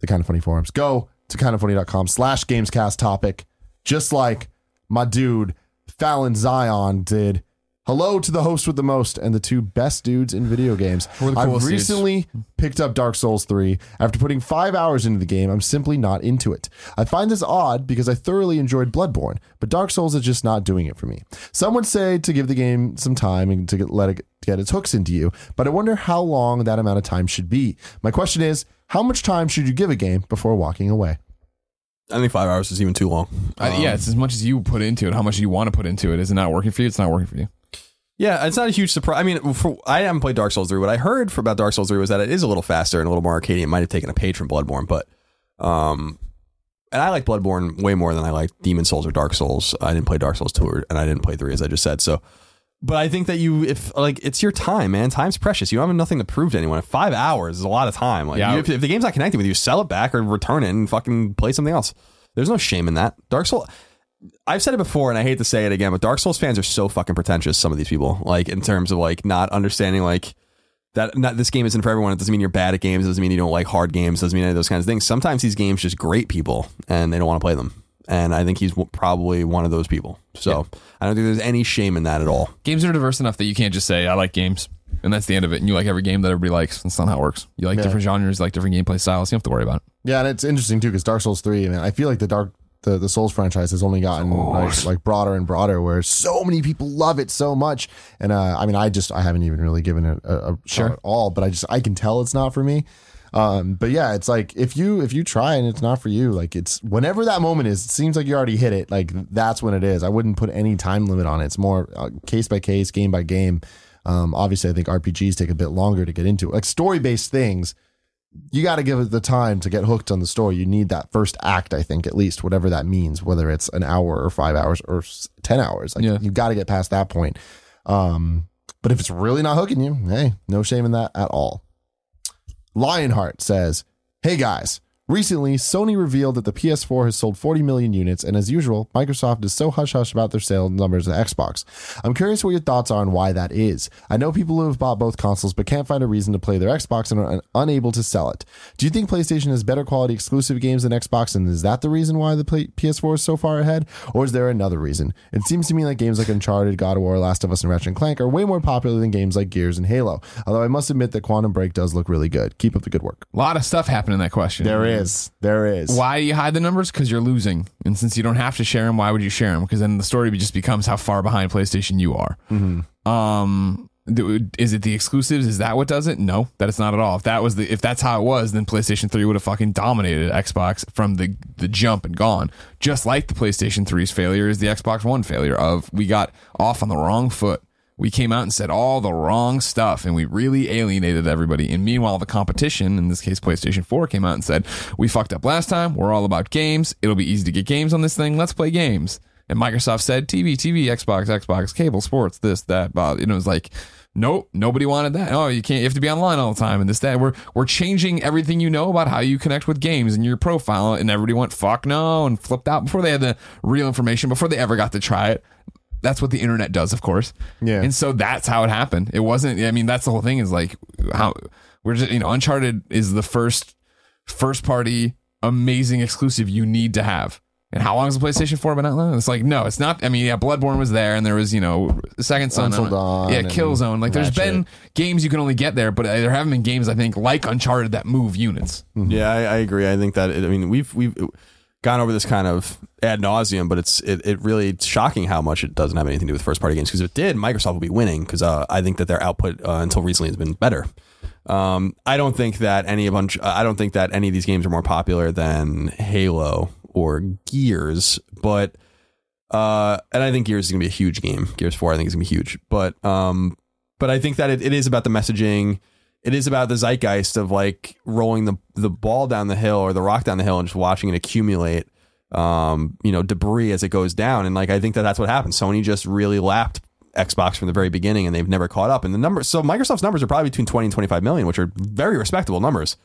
the kind of funny forums. Go to kindoffunny.com slash gamescast topic, just like my dude Fallon Zion did. Hello to the host with the most and the two best dudes in video games. I've dudes. recently picked up Dark Souls 3. After putting five hours into the game, I'm simply not into it. I find this odd because I thoroughly enjoyed Bloodborne, but Dark Souls is just not doing it for me. Some would say to give the game some time and to get, let it get its hooks into you, but I wonder how long that amount of time should be. My question is, how much time should you give a game before walking away? I think five hours is even too long. I, yeah, it's as much as you put into it, how much you want to put into it. Is it not working for you? It's not working for you. Yeah, it's not a huge surprise. I mean, for, I haven't played Dark Souls 3. What I heard for, about Dark Souls 3 was that it is a little faster and a little more arcadey. It might have taken a page from Bloodborne, but um, and I like Bloodborne way more than I like Demon Souls or Dark Souls. I didn't play Dark Souls 2 or, and I didn't play 3 as I just said. So, but I think that you, if like, it's your time, man. Time's precious. You have nothing to prove to anyone. Five hours is a lot of time. Like, Yeah, you- if, if the game's not connecting with you, sell it back or return it and fucking play something else. There's no shame in that. Dark Souls. I've said it before, and I hate to say it again, but Dark Souls fans are so fucking pretentious. Some of these people, like in terms of like not understanding like that not this game isn't for everyone. It doesn't mean you're bad at games. It doesn't mean you don't like hard games. It doesn't mean any of those kinds of things. Sometimes these games just great people, and they don't want to play them. And I think he's w- probably one of those people. So I don't think there's any shame in that at all. Games are diverse enough that you can't just say I like games and that's the end of it. And you like every game that everybody likes. That's not how it works. You like Yeah. different genres, like different gameplay styles. You don't have to worry about it. Yeah, and it's interesting too because Dark Souls three. I mean, I feel like the Dark the, the Souls franchise has only gotten like, like broader and broader, where so many people love it so much. And uh, I mean, I just I haven't even really given it a, a shot at all, but I just I can tell it's not for me. Um, but yeah, it's like if you if you try and it's not for you, like it's whenever that moment is, it seems like you already hit it. Like that's when it is. I wouldn't put any time limit on it. It's more uh, case by case, game by game. Um, obviously, I think RPGs take a bit longer to get into. Like story based things, you got to give it the time to get hooked on the story. You need that first act, I think, at least, whatever that means, whether it's an hour or five hours or 10 hours. Like, Yeah. you got to get past that point. Um, but if it's really not hooking you, hey, no shame in that at all. Lionheart says, Hey guys, recently Sony revealed that the PS4 has sold 40 million units, and as usual, Microsoft is so hush hush about their sales numbers of Xbox. I'm curious what your thoughts are on why that is. I know people who have bought both consoles but can't find a reason to play their Xbox and are un- unable to sell it. Do you think PlayStation has better quality exclusive games than Xbox, and is that the reason why the play- PS4 is so far ahead? Or is there another reason? It seems to me like games like Uncharted, God of War, Last of Us, and Ratchet and Clank are way more popular than games like Gears and Halo. Although I must admit that Quantum Break does look really good. Keep up the good work. A lot of stuff happened in that question. There is. There is. Why do you hide the numbers? Because you're losing. And since you don't have to share them, why would you share them? Because then the story just becomes how far behind PlayStation you are. Um, is it the exclusives? Is that what does it? No, that is not at all. If that was the, if that's how it was, then PlayStation 3 would have fucking dominated Xbox from the the jump and gone. Just like the PlayStation 3's failure is the Xbox One failure of we got off on the wrong foot. We came out and said all the wrong stuff and we really alienated everybody. And meanwhile, the competition, in this case, PlayStation 4 came out and said, we fucked up last time. We're all about games. It'll be easy to get games on this thing. Let's play games. And Microsoft said, TV, TV, Xbox, Xbox, cable, sports, this, that, blah. And it was like, nope, nobody wanted that. Oh, you can't, you have to be online all the time and this, that. We're, we're changing everything you know about how you connect with games and your profile. And everybody went, fuck no, and flipped out before they had the real information, before they ever got to try it that's what the internet does, of course. Yeah. And so that's how it happened. It wasn't. I mean, that's the whole thing. Is like how we're just you know, Uncharted is the first first party amazing exclusive you need to have. And how long has the PlayStation 4 been out now? It's like, no, it's not. I mean, yeah, Bloodborne was there, and there was, you know, Second Son, Until I don't know. Dawn yeah, and Killzone. Like, there's Ratchet. been games you can only get there, but there haven't been games I think like Uncharted that move units. Yeah, I, I agree. I think that I mean we've we've gone over this kind of ad nauseum, but it's it, it really shocking how much it doesn't have anything to do with first party games. Because if it did, Microsoft would be winning. Because uh, I think that their output uh, until recently has been better. Um, I don't think that any of bunch. I don't think that any of these games are more popular than Halo or Gears, but. Uh, and I think Gears is gonna be a huge game. Gears Four, I think is gonna be huge. But um, but I think that it, it is about the messaging. It is about the zeitgeist of like rolling the the ball down the hill or the rock down the hill and just watching it accumulate, um, you know, debris as it goes down. And like I think that that's what happened. Sony just really lapped Xbox from the very beginning, and they've never caught up. And the numbers, so Microsoft's numbers are probably between twenty and twenty five million, which are very respectable numbers,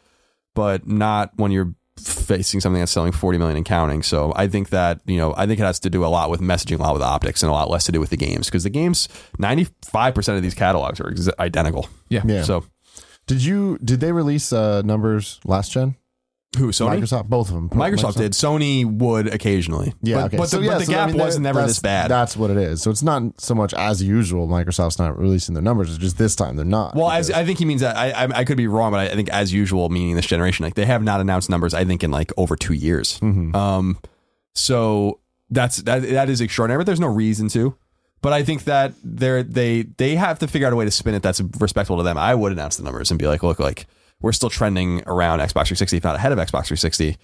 but not when you're facing something that's selling 40 million and counting. So I think that, you know, I think it has to do a lot with messaging, a lot with optics, and a lot less to do with the games because the games, 95% of these catalogs are ex- identical. Yeah. Yeah. So Did you did they release uh, numbers last gen? who, Sony? Microsoft, both of them. Microsoft, did. Sony would occasionally. Yeah, But, okay. but, So, the, yeah, but the so, I gap mean, was never this bad. That's what it is. So it's not so much as usual. Microsoft's not releasing their numbers. It's just this time they're not. Well, as I think he means that I, I I could be wrong, but I, I think as usual, meaning this generation, like they have not announced numbers. I think in like over two years. Mm-hmm. Um, so that's that that is extraordinary, but there's no reason to. But I think that they're they they have to figure out a way to spin it that's respectful to them. I would announce the numbers and be like, look, like we're still trending around Xbox 360, if not ahead of Xbox 360.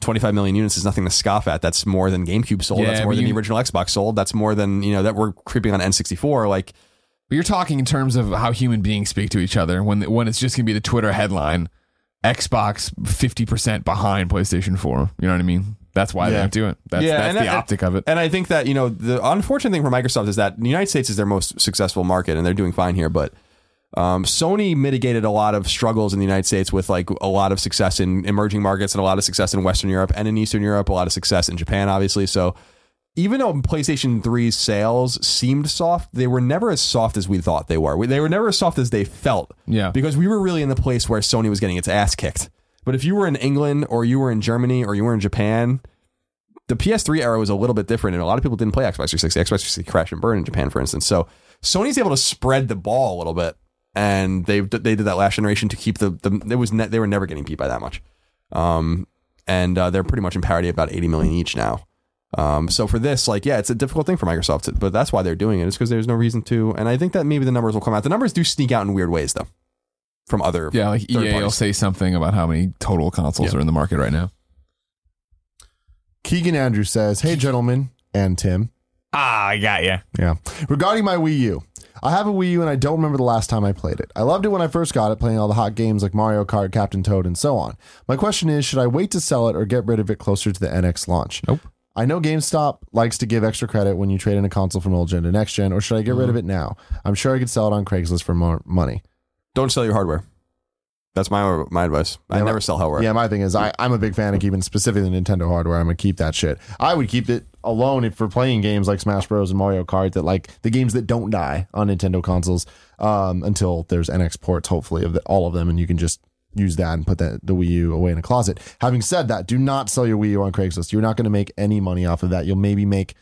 25 million units is nothing to scoff at. That's more than GameCube sold. Yeah, that's more than you- the original Xbox sold. That's more than you know that we're creeping on N64. Like But you're talking in terms of how human beings speak to each other when when it's just gonna be the Twitter headline, Xbox fifty percent behind PlayStation Four. You know what I mean? That's why they Yeah. don't do it. That's, Yeah, that's the I- optic of it. And I think that, you know, the unfortunate thing for Microsoft is that the United States is their most successful market and they're doing fine here. But Um, Sony mitigated a lot of struggles in the United States with like a lot of success in emerging markets and a lot of success in Western Europe and in Eastern Europe, a lot of success in Japan, obviously. So even though PlayStation 3's sales seemed soft, they were never as soft as we thought they were. We- They were never as soft as they felt. Yeah. Because we were really in the place where Sony was getting its ass kicked. But if you were in England or you were in Germany or you were in Japan, the PS3 era was a little bit different, and a lot of people didn't play Xbox 360. Xbox 360 crashed and burned in Japan, for instance. So Sony's able to spread the ball a little bit, and they they did that last generation to keep the the it was ne- they were never getting beat by that much, um, and uh, they're pretty much in parity about 80 million each now. Um, so for this, like, yeah, it's a difficult thing for Microsoft, to, but that's why they're doing it. It's because there's no reason to, and I think that maybe the numbers will come out. The numbers do sneak out in weird ways, though, from other Yeah, like third EA will say something about how many total consoles Yeah. are in the market right now. Keegan Andrew says, Hey, gentlemen, and Tim. Ah, I got you. Yeah. Regarding my Wii U, I have a Wii U and I don't remember the last time I played it. I loved it when I first got it, playing all the hot games like Mario Kart, Captain Toad, and so on. My question is should I wait to sell it or get rid of it closer to the NX launch? Nope. I know GameStop likes to give extra credit when you trade in a console from old gen to next gen, or should I get rid of it now? I'm sure I could sell it on Craigslist for more money. Don't sell your hardware. That's my my advice. I Yeah, never my- sell hardware. Yeah, my thing is I, I'm a big fan of keeping specifically the Nintendo hardware. I'm gonna keep that shit. I would keep it alone if for playing games like Smash Bros and Mario Kart that like the games that don't die on Nintendo consoles um, until there's NX ports, hopefully of the, all of them, and you can just use that and put that the Wii U away in a closet. Having said that, do not sell your Wii U on Craigslist. You're not going to make any money off of that. You'll maybe make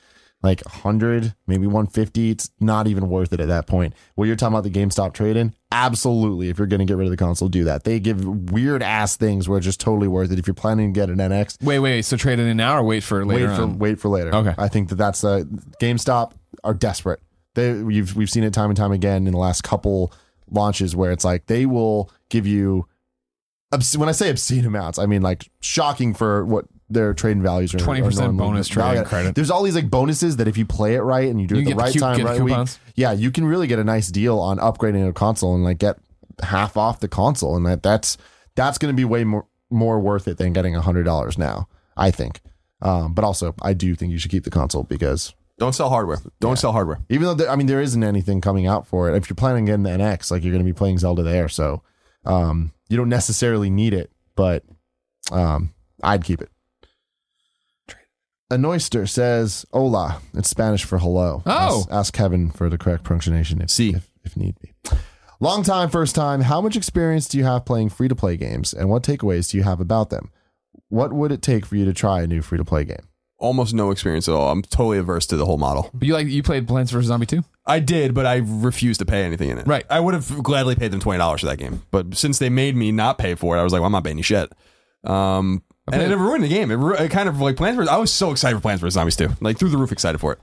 like 100, maybe 150. It's not even worth it at that point. What you're talking about the GameStop trade in, absolutely. If you're going to get rid of the console, do that. They give weird ass things where it's just totally worth it. If you're planning to get an NX, Wait, wait. So trade it in now or wait for later wait for on? wait for later. Okay. I think that that's uh, GameStop are desperate. They we've we've seen it time and time again in the last couple launches where it's like they will give you when I say obscene amounts, I mean like shocking for what their trading values are. 20% bonus trading valued credit. There's all these like bonuses that if you play it right and you do You it the get the right time, right week, yeah, you can really get a nice deal on upgrading a console and like get half off the console, and that that's that's going to be way more more worth it than getting a hundred dollars now. I think. Um, but also, I do think you should keep the console because Don't sell hardware. Don't sell hardware. even though there, I mean there isn't anything coming out for it, if you're planning on getting the NX, like you're going to be playing Zelda there, so um, you don't necessarily need it, but um, I'd keep it. Anoyster says "Hola." It's Spanish for hello. Oh. ask, ask Kevin for the correct pronunciation if, Si. if if need be. Long time, first time. How much experience do you have playing free to play games, and what takeaways do you have about them? What would it take for you to try a new free to play game? Almost no experience at all. I'm totally averse to the whole model. But you like you played Plants vs Zombie 2? I did, but I refused to pay anything in it. Right. I would have gladly paid them twenty dollars for that game, but since they made me not pay for it, I was like, well, I'm not paying you shit. Um, and played- it ruined the game. It, ru- it kind of like Plants vs. I was so excited for Plants vs Zombies 2, like through the roof excited for it.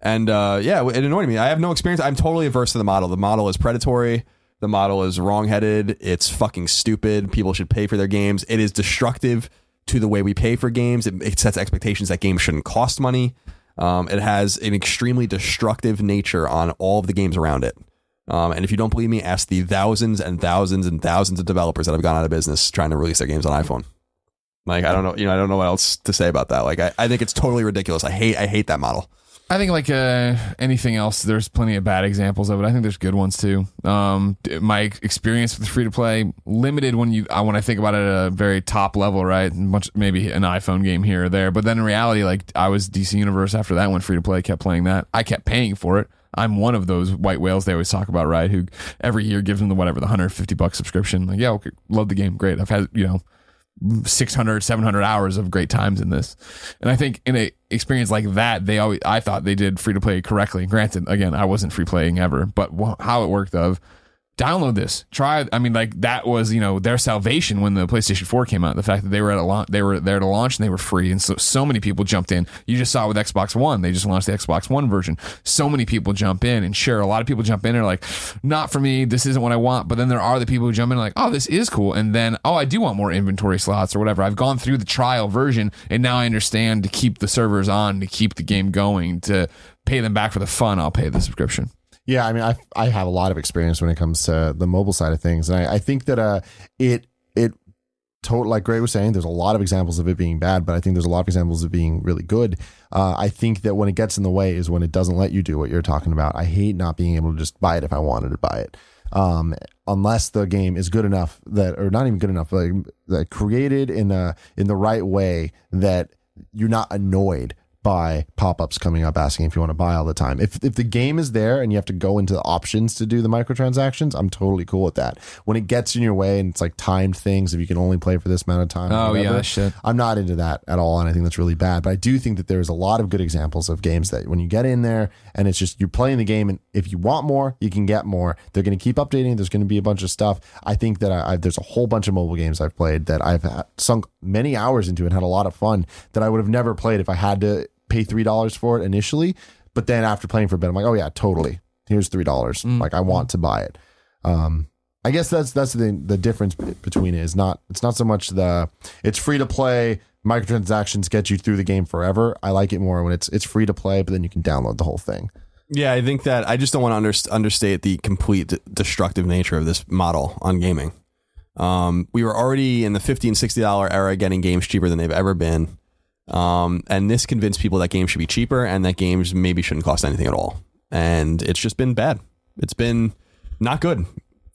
And uh, yeah, it annoyed me. I have no experience. I'm totally averse to the model. The model is predatory. The model is wrongheaded. It's fucking stupid. People should pay for their games. It is destructive to the way we pay for games. It, it sets expectations that games shouldn't cost money. Um, it has an extremely destructive nature on all of the games around it. Um, and if you don't believe me, ask the thousands and thousands and thousands of developers that have gone out of business trying to release their games on iPhone. Like I don't know, you know, I don't know what else to say about that. Like I, I think it's totally ridiculous. I hate, I hate that model. I think like uh, anything else, there's plenty of bad examples of it. I think there's good ones too. Um, my experience with free to play limited when you I when I think about it at a very top level, right? Much maybe an iPhone game here or there, but then in reality, like I was DC Universe after that went free to play, kept playing that. I kept paying for it. I'm one of those white whales they always talk about, right? Who every year gives them the whatever the 150 bucks subscription. Like, yeah, okay, love the game, great. I've had you know 600 700 hours of great times in this. And i think in a experience like that they always i thought they did free to play correctly. Granted again i wasn't free playing ever but how it worked of download this. Try i mean like that was you know their salvation when the playstation 4 came out the fact that they were at a launch they were there to launch and they were free. And so so many people jumped in. You just saw it with xbox one. They just launched the xbox one version. So many people jump in and sure a lot of people jump in and are like not for me. This isn't what i want. But then there are the people who jump in like oh this is cool. And then oh i do want more inventory slots or whatever. I've gone through the trial version and now i understand to keep the servers on to keep the game going to pay them back for the fun i'll pay the subscription Yeah, I mean, I I have a lot of experience when it comes to the mobile side of things, and I, I think that uh, it it total like Greg was saying, there's a lot of examples of it being bad, but I think there's a lot of examples of being really good. Uh, I think that when it gets in the way is when it doesn't let you do what you're talking about. I hate not being able to just buy it if I wanted to buy it. um, unless the game is good enough that, or not even good enough, like that created in a in the right way that you're not annoyed by pop-ups coming up asking if you want to buy all the time. If if the game is there and you have to go into the options to do the microtransactions, I'm totally cool with that. When it gets in your way and it's like timed things, if you can only play for this amount of time. Oh, yeah, shit. I'm not into that at all, and I think that's really bad. But I do think that there's a lot of good examples of games that when you get in there and it's just you're playing the game, and if you want more, you can get more. They're going to keep updating. There's going to be a bunch of stuff. I think that I, I, there's a whole bunch of mobile games I've played that I've sunk many hours into and had a lot of fun that I would have never played if I had to pay three dollars for it initially. But then after playing for a bit, I'm like, oh yeah, totally. Here's three dollars. Like I want to buy it. Um, I guess that's that's the the difference between it is not it's not so much the it's free to play microtransactions get you through the game forever. I like it more when it's it's free to play, but then you can download the whole thing. Yeah, I think that I just don't want to under, understate the complete destructive nature of this model on gaming. Um, we were already in the fifty and sixty dollar era, getting games cheaper than they've ever been, um, and this convinced people that games should be cheaper and that games maybe shouldn't cost anything at all. And it's just been bad. It's been not good.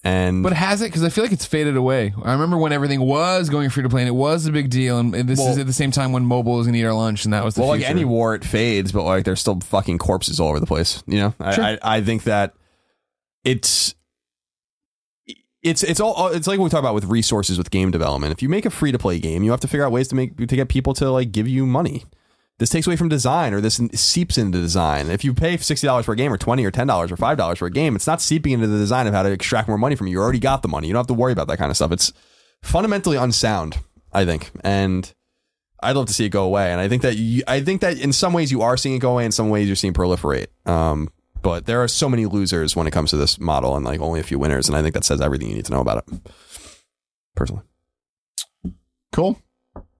And But has it? Because I feel like it's faded away. I remember when everything was going free to play and it was a big deal. And this Well- is at the same time when mobile was going to eat our lunch, and that was the well, like any war, it fades, but like there's still fucking corpses all over the place. You know, I, I, I think that it's it's it's all it's like what we talk about with resources with game development. If you make a free to play game, you have to figure out ways to make to get people to like give you money. This takes away from design, or this seeps into design. If you pay sixty dollars for a game, or twenty, or ten dollars, or five dollars for a game, it's not seeping into the design of how to extract more money from you. You already got the money. You don't have to worry about that kind of stuff. It's fundamentally unsound, I think, and I'd love to see it go away. And I think that you, I think that in some ways you are seeing it go away, in some ways you're seeing proliferate. Um, but there are so many losers when it comes to this model, and like only a few winners. And I think that says everything you need to know about it. Personally, Cool.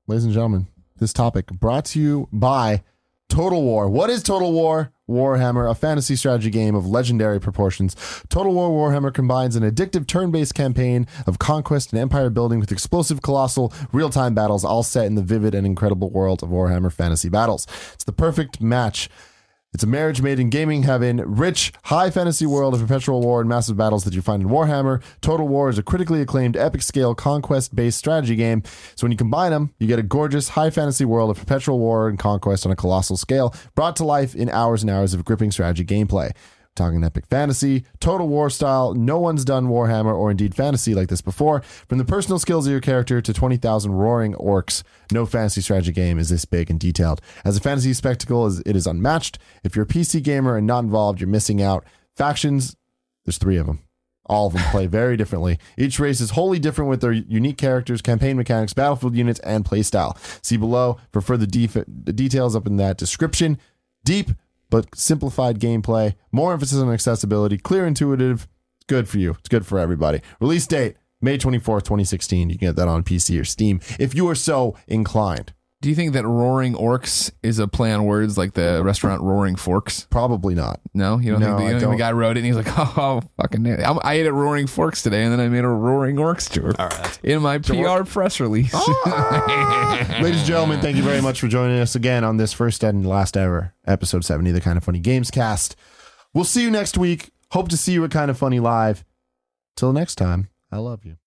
Ladies and gentlemen, this topic brought to you by Total War. What is Total War? Warhammer, a fantasy strategy game of legendary proportions. Total War Warhammer combines an addictive turn based campaign of conquest and empire building with explosive, colossal, real time battles, all set in the vivid and incredible world of Warhammer fantasy battles. It's the perfect match. It's a marriage made in gaming heaven, rich, high fantasy world of perpetual war and massive battles that you find in Warhammer. Total War is a critically acclaimed epic scale conquest based strategy game. So when you combine them, you get a gorgeous high fantasy world of perpetual war and conquest on a colossal scale, brought to life in hours and hours of gripping strategy gameplay. Talking epic fantasy, total war style. No one's done Warhammer or indeed fantasy like this before. From the personal skills of your character to 20,000 roaring orcs, no fantasy strategy game is this big and detailed. As a fantasy spectacle, it is unmatched. If you're a PC gamer and not involved, you're missing out. Factions, there's three of them. All of them play <laughs> very differently. Each race is wholly different with their unique characters, campaign mechanics, battlefield units, and playstyle. See below for further def- details up in that description. Deep but simplified gameplay, more emphasis on accessibility, clear, intuitive. Good for you. It's good for everybody. Release date May 24th, 2016. You can get that on PC or Steam if you are so inclined. Do you think that Roaring Orcs is a play on words like the restaurant Roaring Forks? Probably not. No, you don't No, think, the, I don't think don't. the guy wrote it and he's like, <laughs> oh, fucking, nailed it. I'm, I ate at Roaring Forks today and then I made a Roaring Orcs tour all right. in my PR press release. Ah! <laughs> Ladies and gentlemen, thank you very much for joining us again on this first and last ever episode 70 of the Kind of Funny Games cast. We'll see you next week. Hope to see you at Kind of Funny Live. Till next time, I love you.